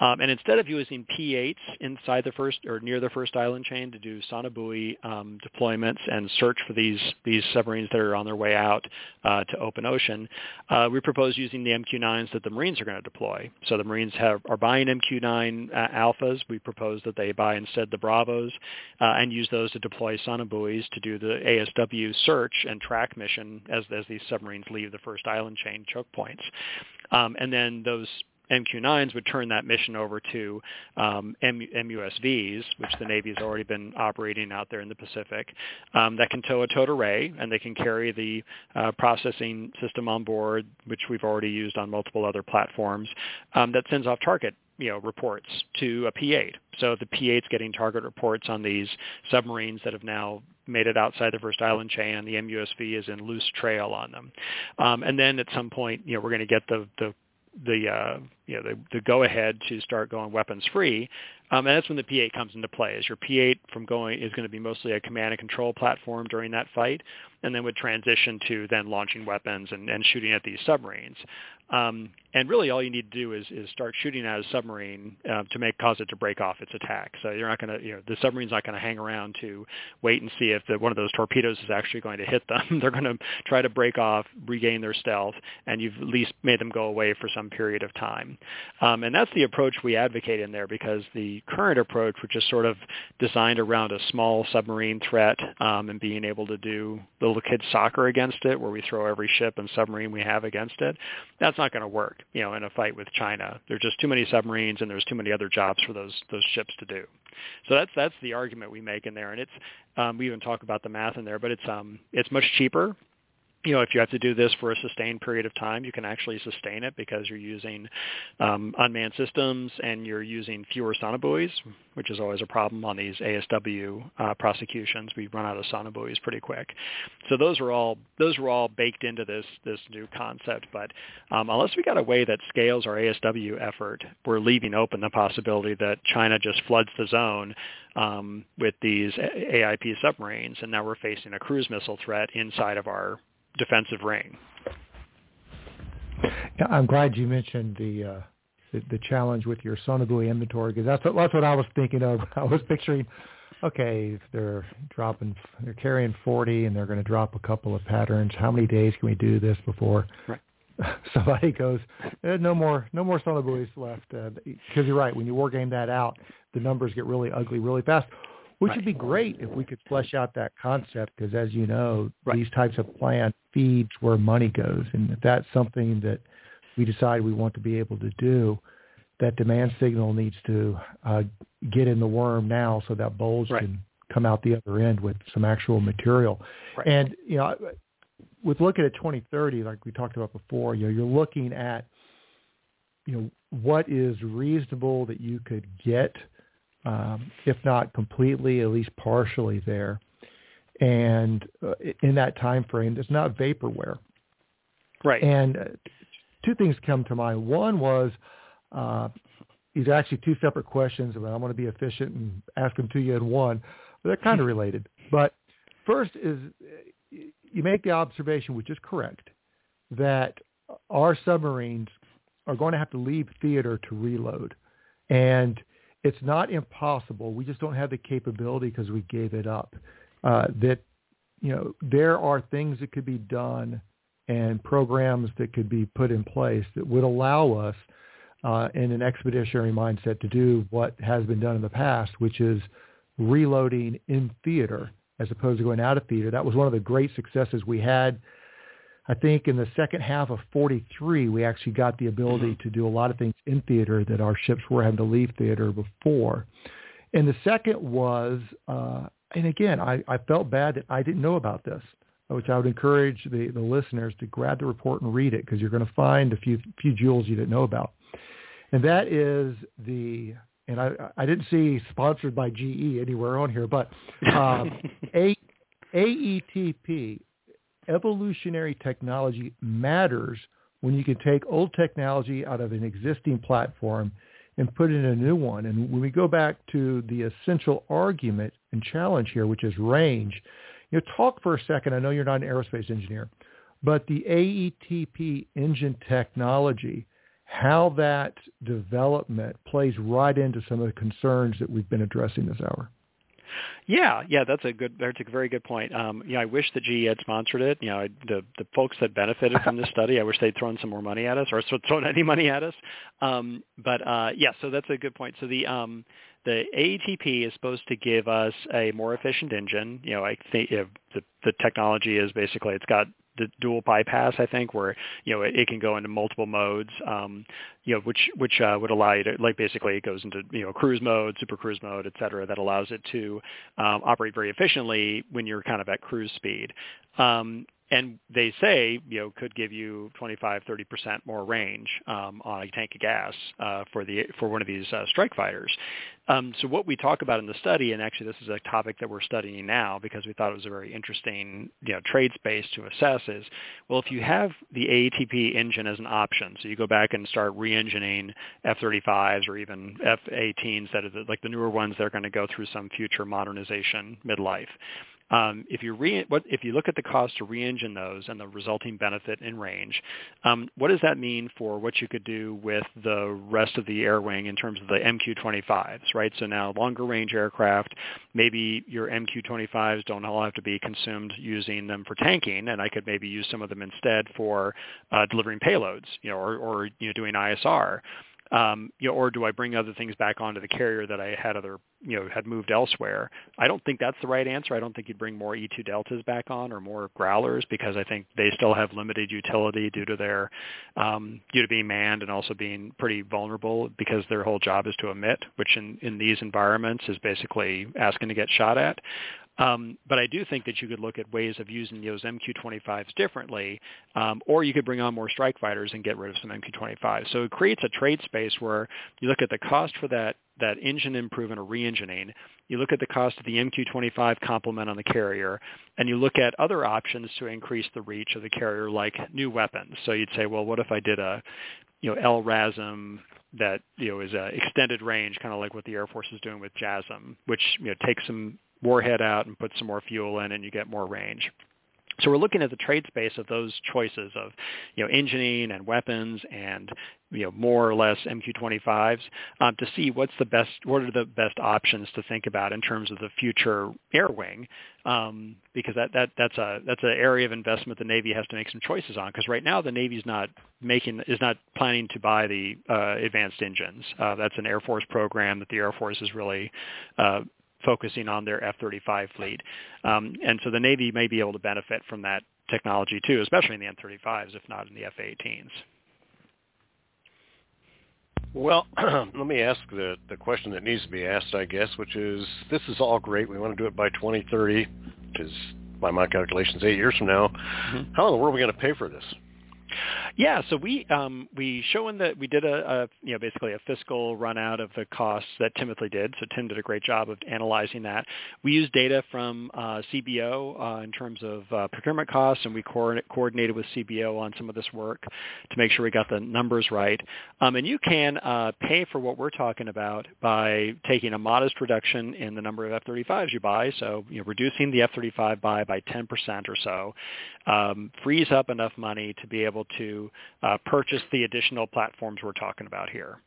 Um, and instead of using P-8s inside the first or near the first island chain to do sonobuoy um, deployments and search for these these submarines that are on their way out uh, to open ocean, uh, we propose using the MQ-9s that the Marines are going to deploy. So the Marines have, are buying MQ-9 uh, alphas. We propose that they buy instead the Bravos uh, and use those to deploy sonobuoys to do the ASW search and track mission as, as these submarines leave the first island chain choke points. Um, and then those MQ-9s would turn that mission over to um, MUSVs, which the Navy has already been operating out there in the Pacific, um, that can tow a towed array and they can carry the uh, processing system on board, which we've already used on multiple other platforms, um, that sends off target you know, reports to a P-8. So the P-8's getting target reports on these submarines that have now made it outside the first island chain, and the MUSV is in loose trail on them. Um, and then at some point, you know, we're going to get the the the uh, you know the, the go ahead to start going weapons free, um, and that's when the P8 comes into play. As your P8 from going is going to be mostly a command and control platform during that fight, and then would transition to then launching weapons and, and shooting at these submarines. Um, and really, all you need to do is, is start shooting at a submarine uh, to make cause it to break off its attack. So you're not going to, you know, the submarine's not going to hang around to wait and see if the, one of those torpedoes is actually going to hit them. They're going to try to break off, regain their stealth, and you've at least made them go away for some period of time. Um, and that's the approach we advocate in there because the current approach, which is sort of designed around a small submarine threat um, and being able to do little kids soccer against it, where we throw every ship and submarine we have against it, that's not going to work. You know, in a fight with China, there's just too many submarines and there's too many other jobs for those those ships to do. So that's that's the argument we make in there, and it's um, we even talk about the math in there, but it's um it's much cheaper you know, if you have to do this for a sustained period of time, you can actually sustain it because you're using um, unmanned systems and you're using fewer sonobuoys, which is always a problem on these ASW uh, prosecutions. We run out of sonobuoys pretty quick. So those are all those were all baked into this this new concept. But um, unless we got a way that scales our ASW effort, we're leaving open the possibility that China just floods the zone um, with these AIP submarines, and now we're facing a cruise missile threat inside of our defensive ring. Yeah, I'm glad you mentioned the uh, the, the challenge with your sonobuoy inventory because that's what, that's what I was thinking of. I was picturing, okay, if they're dropping, they're carrying 40 and they're going to drop a couple of patterns. How many days can we do this before right. somebody goes, eh, no more, no more sonobuoys left? Because uh, you're right, when you war game that out, the numbers get really ugly really fast. Which would be great if we could flesh out that concept because, as you know, right. these types of plans feeds where money goes, and if that's something that we decide we want to be able to do, that demand signal needs to uh, get in the worm now so that bulge right. can come out the other end with some actual material. Right. And you know, with looking at 2030, like we talked about before, you know, you're looking at you know what is reasonable that you could get, um, if not completely, at least partially there. And uh, in that time frame, it's not vaporware. Right. And uh, two things come to mind. One was uh, these are actually two separate questions, but I'm going to be efficient and ask them to you in one. They're kind of related. But first is you make the observation, which is correct, that our submarines are going to have to leave theater to reload. And it's not impossible. We just don't have the capability because we gave it up. Uh, that, you know, there are things that could be done and programs that could be put in place that would allow us uh, in an expeditionary mindset to do what has been done in the past, which is reloading in theater as opposed to going out of theater. That was one of the great successes we had. I think in the second half of 43, we actually got the ability to do a lot of things in theater that our ships were having to leave theater before. And the second was, uh, and again, I, I felt bad that I didn't know about this which I would encourage the, the listeners to grab the report and read it because you're going to find a few few jewels you didn't know about. And that is the and I I didn't see sponsored by GE anywhere on here, but um, A, AETP evolutionary technology matters when you can take old technology out of an existing platform and put it in a new one. And when we go back to the essential argument and challenge here, which is range, you know, talk for a second. I know you're not an aerospace engineer, but the AETP engine technology, how that development plays right into some of the concerns that we've been addressing this hour. Yeah, yeah, that's a good. That's a very good point. Um, yeah, I wish that GE had sponsored it. You know, I, the the folks that benefited from this study, I wish they'd thrown some more money at us, or thrown any money at us. Um, but uh, yeah, so that's a good point. So the um, the AETP is supposed to give us a more efficient engine. You know, I think you know, the the technology is basically it's got the dual bypass, I think, where you know it, it can go into multiple modes, um, you know, which which uh, would allow you to like basically it goes into you know cruise mode, super cruise mode, et cetera, that allows it to um, operate very efficiently when you're kind of at cruise speed. Um, and they say you know could give you 25 30 percent more range um, on a tank of gas uh, for the for one of these uh, strike fighters. Um, so what we talk about in the study, and actually this is a topic that we're studying now because we thought it was a very interesting you know trade space to assess is well if you have the AETP engine as an option, so you go back and start re-engineering F-35s or even F-18s that are the, like the newer ones that are going to go through some future modernization midlife. Um, if you re- what, if you look at the cost to re-engine those and the resulting benefit in range, um, what does that mean for what you could do with the rest of the air wing in terms of the MQ-25s, right? So now longer range aircraft, maybe your MQ-25s don't all have to be consumed using them for tanking, and I could maybe use some of them instead for uh, delivering payloads, you know, or, or you know doing ISR um, you know, or do I bring other things back onto the carrier that I had other, you know, had moved elsewhere? I don't think that's the right answer. I don't think you'd bring more E2 deltas back on or more growlers because I think they still have limited utility due to their, um, due to being manned and also being pretty vulnerable because their whole job is to emit, which in, in these environments is basically asking to get shot at. Um, but I do think that you could look at ways of using those MQ-25s differently, um, or you could bring on more strike fighters and get rid of some MQ-25s. So it creates a trade space where you look at the cost for that that engine improvement or re-engineering, you look at the cost of the MQ-25 complement on the carrier, and you look at other options to increase the reach of the carrier, like new weapons. So you'd say, well, what if I did a, you know, LRASM that you know is a extended range, kind of like what the Air Force is doing with JASSM, which you know takes some warhead out and put some more fuel in and you get more range. So we're looking at the trade space of those choices of, you know, engineering and weapons and, you know, more or less MQ-25s um, to see what's the best, what are the best options to think about in terms of the future air wing, um, because that, that that's a that's an area of investment the Navy has to make some choices on. Because right now the Navy's not making is not planning to buy the uh, advanced engines. Uh, that's an Air Force program that the Air Force is really uh, focusing on their F-35 fleet. Um, and so the Navy may be able to benefit from that technology too, especially in the M-35s, if not in the F-18s. Well, let me ask the, the question that needs to be asked, I guess, which is, this is all great. We want to do it by 2030, which is, by my calculations, eight years from now. Mm-hmm. How in the world are we going to pay for this? Yeah, so we um, we show in that we did a, a you know basically a fiscal run out of the costs that Timothy did. So Tim did a great job of analyzing that. We used data from uh, CBO uh, in terms of uh, procurement costs, and we co- coordinated with CBO on some of this work to make sure we got the numbers right. Um, and you can uh, pay for what we're talking about by taking a modest reduction in the number of F-35s you buy. So you know, reducing the F-35 buy by 10% or so um, frees up enough money to be able to uh, purchase the additional platforms we're talking about here.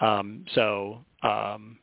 Um, so um,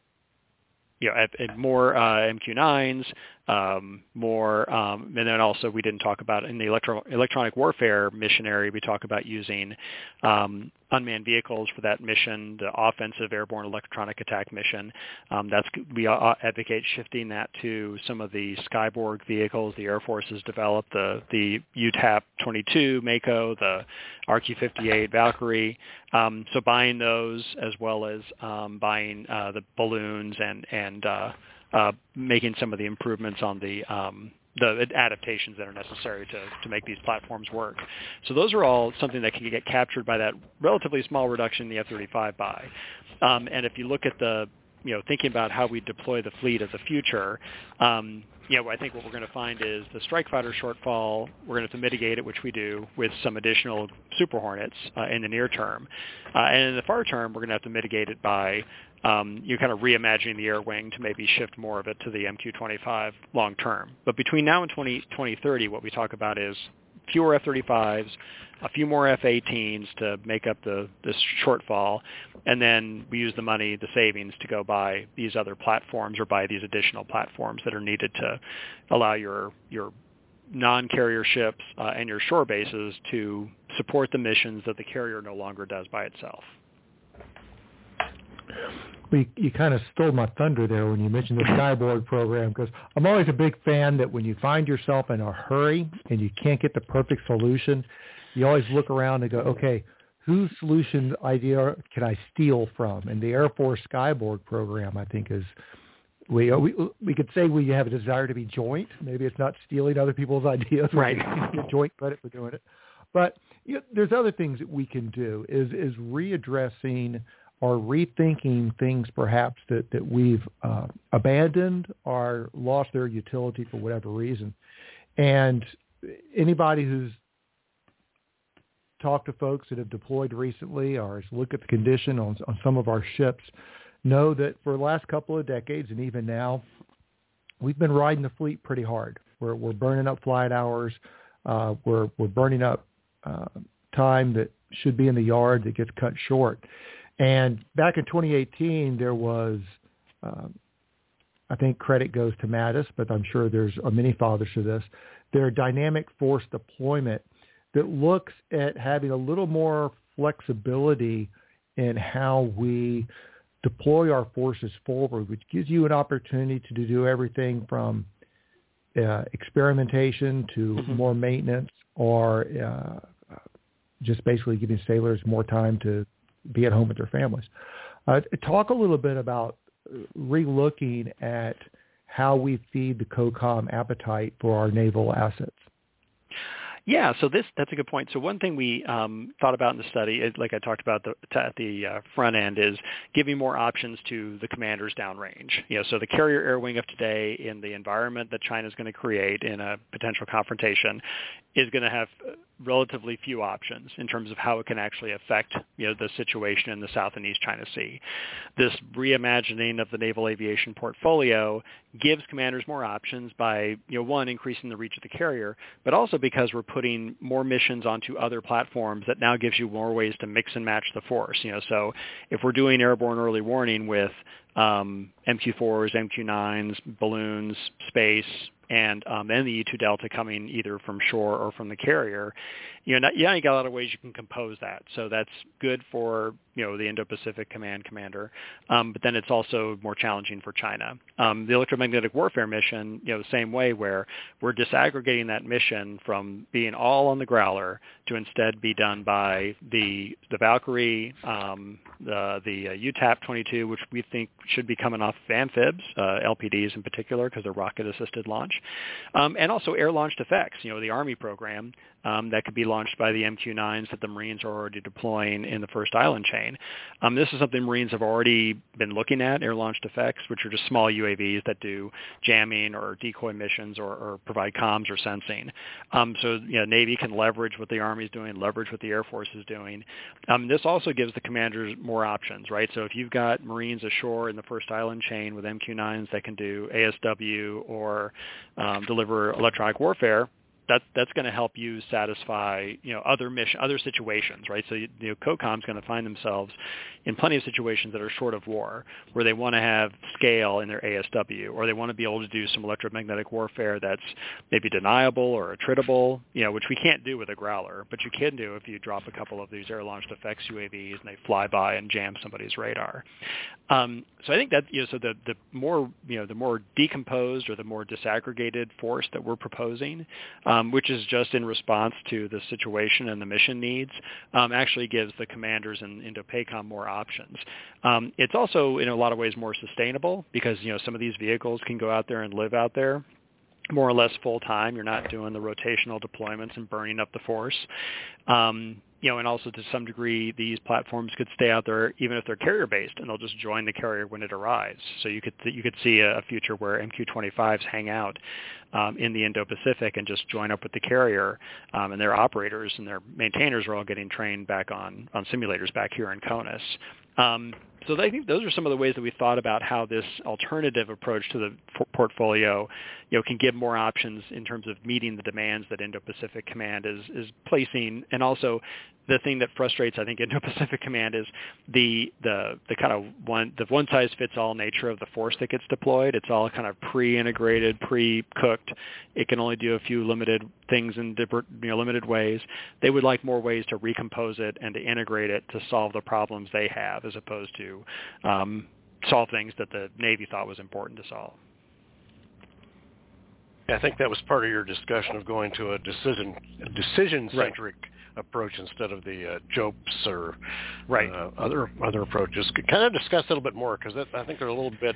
you know, at, at more uh, MQ9s, um, more, um, and then also we didn't talk about in the electro- electronic warfare missionary, we talk about using um, unmanned vehicles for that mission, the offensive airborne electronic attack mission. Um, that's we advocate shifting that to some of the Skyborg vehicles the Air Force has developed, the the UTAP-22 Mako, the RQ-58 Valkyrie. Um, so buying those as well as um, buying uh, the balloons and and uh, uh, making some of the improvements on the um, the adaptations that are necessary to, to make these platforms work. So those are all something that can get captured by that relatively small reduction in the F-35 buy. Um, and if you look at the, you know, thinking about how we deploy the fleet of the future, um, you know, I think what we're going to find is the strike fighter shortfall, we're going to have to mitigate it, which we do, with some additional Super Hornets uh, in the near term. Uh, and in the far term, we're going to have to mitigate it by um, you're kind of reimagining the air wing to maybe shift more of it to the MQ-25 long term. But between now and 20, 2030, what we talk about is fewer F-35s, a few more F-18s to make up the this shortfall, and then we use the money, the savings, to go buy these other platforms or buy these additional platforms that are needed to allow your your non-carrier ships uh, and your shore bases to support the missions that the carrier no longer does by itself. Well, you, you kind of stole my thunder there when you mentioned the Skyborg program because I'm always a big fan that when you find yourself in a hurry and you can't get the perfect solution, you always look around and go, okay, whose solution idea can I steal from? And the Air Force Skyborg program, I think, is we we we could say we have a desire to be joint. Maybe it's not stealing other people's ideas. Right. get joint credit for doing it. But you know, there's other things that we can do. Is is readdressing or rethinking things perhaps that that we've uh, abandoned or lost their utility for whatever reason. And anybody who's talked to folks that have deployed recently or look at the condition on, on some of our ships know that for the last couple of decades and even now, we've been riding the fleet pretty hard. We're, we're burning up flight hours. Uh, we're, we're burning up uh, time that should be in the yard that gets cut short. And back in 2018, there was, uh, I think credit goes to Mattis, but I'm sure there's many fathers to this. Their dynamic force deployment that looks at having a little more flexibility in how we deploy our forces forward, which gives you an opportunity to do everything from uh, experimentation to mm-hmm. more maintenance or uh, just basically giving sailors more time to be at home with their families. Uh, talk a little bit about relooking at how we feed the COCOM appetite for our naval assets. Yeah, so this that's a good point. So one thing we um, thought about in the study, like I talked about the, at the uh, front end, is giving more options to the commanders downrange. You know, so the carrier air wing of today in the environment that China is going to create in a potential confrontation is going to have relatively few options in terms of how it can actually affect you know the situation in the South and East China Sea. This reimagining of the naval aviation portfolio gives commanders more options by you know one increasing the reach of the carrier, but also because we're putting more missions onto other platforms that now gives you more ways to mix and match the force. You know, so if we're doing airborne early warning with um, MQ4s, MQ9s, balloons, space, and um, then the E2 Delta coming either from shore or from the carrier, you know, yeah, you got a lot of ways you can compose that. So that's good for you know the Indo-Pacific Command commander, um, but then it's also more challenging for China. Um, the electromagnetic warfare mission, you know, the same way where we're disaggregating that mission from being all on the Growler to instead be done by the the Valkyrie, um, the the uh, UTAP-22, which we think should be coming off of amphibs, uh, LPDs in particular, because they're rocket-assisted launch, um, and also air-launched effects. You know, the Army program um, that could be launched by the MQ-9s that the Marines are already deploying in the first island chain. Um, this is something Marines have already been looking at, air-launched effects, which are just small UAVs that do jamming or decoy missions or, or provide comms or sensing. Um, so you know, Navy can leverage what the Army is doing, leverage what the Air Force is doing. Um, this also gives the commanders more options, right? So if you've got Marines ashore in the first island chain with MQ-9s that can do ASW or um, deliver electronic warfare, that that's going to help you satisfy you know other mission other situations right? So you, you know COCOM's going to find themselves in plenty of situations that are short of war where they want to have scale in their ASW or they want to be able to do some electromagnetic warfare that's maybe deniable or attritable you know which we can't do with a growler but you can do if you drop a couple of these air launched effects UAVs and they fly by and jam somebody's radar. Um, so I think that you know so the the more you know the more decomposed or the more disaggregated force that we're proposing um, which is just in response to the situation and the mission needs, um, actually gives the commanders in Indo-PACOM more options. Um, it's also in a lot of ways more sustainable because you know some of these vehicles can go out there and live out there more or less full time. You're not doing the rotational deployments and burning up the force. Um, you know, and also to some degree, these platforms could stay out there even if they're carrier based, and they'll just join the carrier when it arrives. So you could you could see a, future where MQ-25s hang out um, in the Indo-Pacific and just join up with the carrier, um, and their operators and their maintainers are all getting trained back on on simulators back here in CONUS. Um, so I think those are some of the ways that we thought about how this alternative approach to the portfolio, you know, can give more options in terms of meeting the demands that Indo-Pacific Command is is placing, and also the thing that frustrates I think Indo-Pacific Command is the the the kind of one the one size fits all nature of the force that gets deployed. It's all kind of pre-integrated, pre-cooked. It can only do a few limited things in different you know limited ways. They would like more ways to recompose it and to integrate it to solve the problems they have, as opposed to um, solve things that the Navy thought was important to solve. I think that was part of your discussion of going to a decision decision centric right approach instead of the uh, JOPES or right. uh, other other approaches. Kind of discuss a little bit more because I think there's a little bit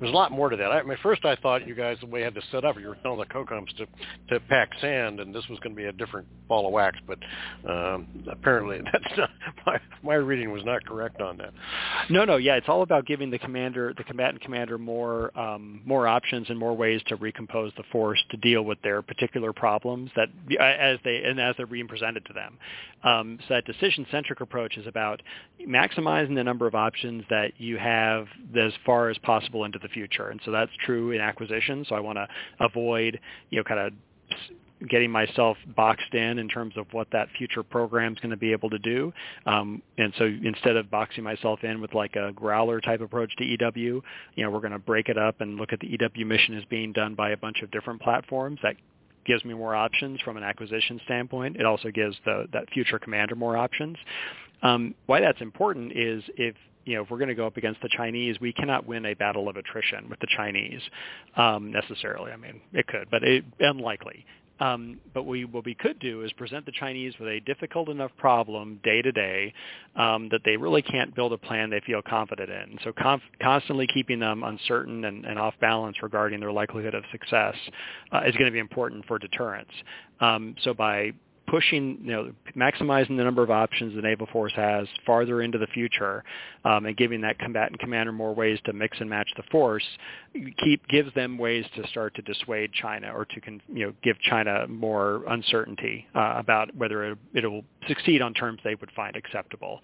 there's a lot more to that. I, mean, first I thought you guys the way you had to set up, you were telling the COCOMs to to pack sand, and this was going to be a different ball of wax, but um, apparently that's not my my reading was not correct on that. No, no, yeah, it's all about giving the commander, the combatant commander, more um, more options and more ways to recompose the force to deal with their particular problems that as they and as they're being presented to them them. Um, so that decision-centric approach is about maximizing the number of options that you have as far as possible into the future. And so that's true in acquisition. So I want to avoid, you know, kind of getting myself boxed in in terms of what that future program is going to be able to do. Um, and so instead of boxing myself in with like a growler type approach to EW, you know, we're going to break it up and look at the EW mission as being done by a bunch of different platforms that gives me more options from an acquisition standpoint. It also gives the, that future commander more options. Um, why that's important is if you know if we're going to go up against the Chinese, we cannot win a battle of attrition with the Chinese um, necessarily. I mean, it could, but it, unlikely. Um, but we, what we could do is present the Chinese with a difficult enough problem day to day um, that they really can't build a plan they feel confident in. So conf- constantly keeping them uncertain and, and, off balance regarding their likelihood of success uh, is going to be important for deterrence. Um, so by pushing, you know, maximizing the number of options the naval force has farther into the future, um, and giving that combatant commander more ways to mix and match the force, keep gives them ways to start to dissuade China or to, con, you know, give China more uncertainty uh, about whether it, it'll succeed on terms they would find acceptable.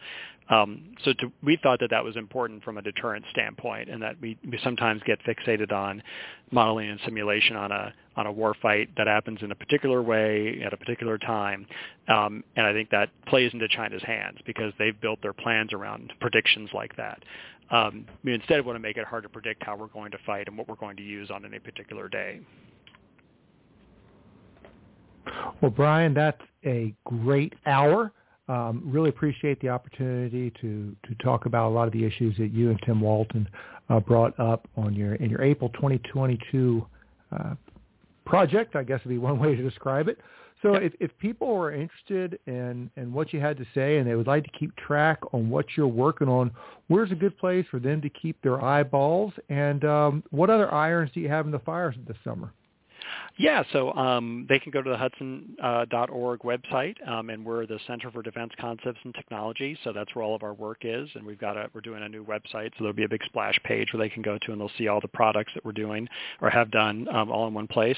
Um, so to, we thought that that was important from a deterrent standpoint, and that we, we sometimes get fixated on modeling and simulation on a on a war fight that happens in a particular way at a particular time, um, and I think that plays into China's hands because they've built their plans around predictions like that. Um, we instead want to make it hard to predict how we're going to fight and what we're going to use on any particular day. Well, Bryan, that's a great hour. Um, really appreciate the opportunity to to talk about a lot of the issues that you and Tim Walton uh, brought up on your in your April 2022 uh, project. I guess would be one way to describe it. So if, if people are interested in, in what you had to say and they would like to keep track on what you're working on, where's a good place for them to keep their eyeballs? And um, what other irons do you have in the fires this summer? Yeah, so um, they can go to the Hudson.org uh, website, um, and we're the Center for Defense Concepts and Technology. So that's where all of our work is, and we've got a we're doing a new website, so there'll be a big splash page where they can go to, and they'll see all the products that we're doing or have done um, all in one place.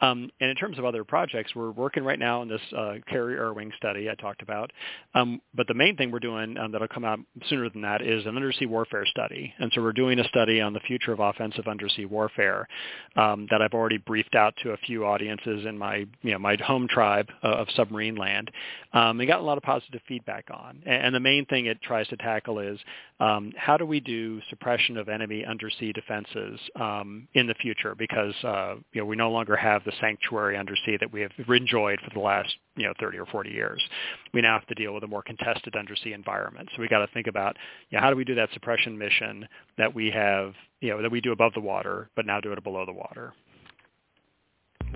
Um, and in terms of other projects, we're working right now on this uh, carrier air wing study I talked about. Um, but the main thing we're doing um, that'll come out sooner than that is an undersea warfare study, and so we're doing a study on the future of offensive undersea warfare that I've already briefed out to a few audiences in my you know my home tribe uh, of submarine land, um, and got a lot of positive feedback on. And, and the main thing it tries to tackle is um, how do we do suppression of enemy undersea defenses um, in the future? Because uh, you know we no longer have the sanctuary undersea that we have enjoyed for the last you know 30 or 40 years. We now have to deal with a more contested undersea environment. So we got to think about you know, how do we do that suppression mission that we have you know that we do above the water, but now do it below the water.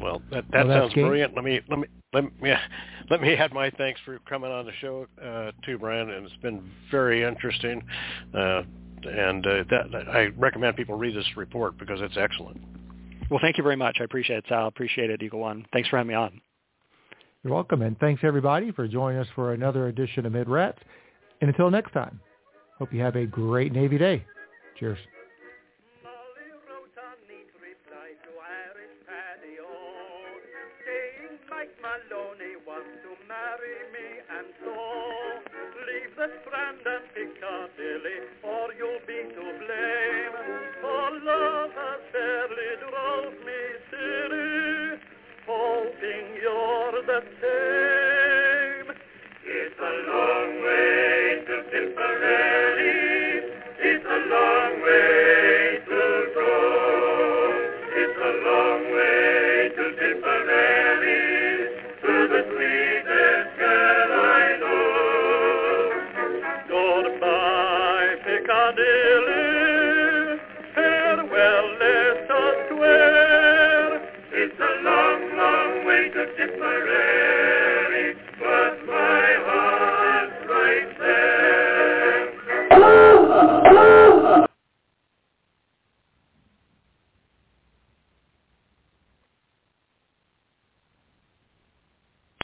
Well, that that well, sounds brilliant. Let me let me let me let me add my thanks for coming on the show uh, too, Bryan. And it's been very interesting. Uh, and uh, that, that, I recommend people read this report because it's excellent. Well, thank you very much. I appreciate it, Sal. Appreciate it, Eagle One. Thanks for having me on. You're welcome, and thanks everybody for joining us for another edition of MidRats. And until next time, hope you have a great Navy day. Cheers. Piccadilly or you'll be to blame. For love has fairly drove me silly, hoping you're the same. It's a long way to Tipperary.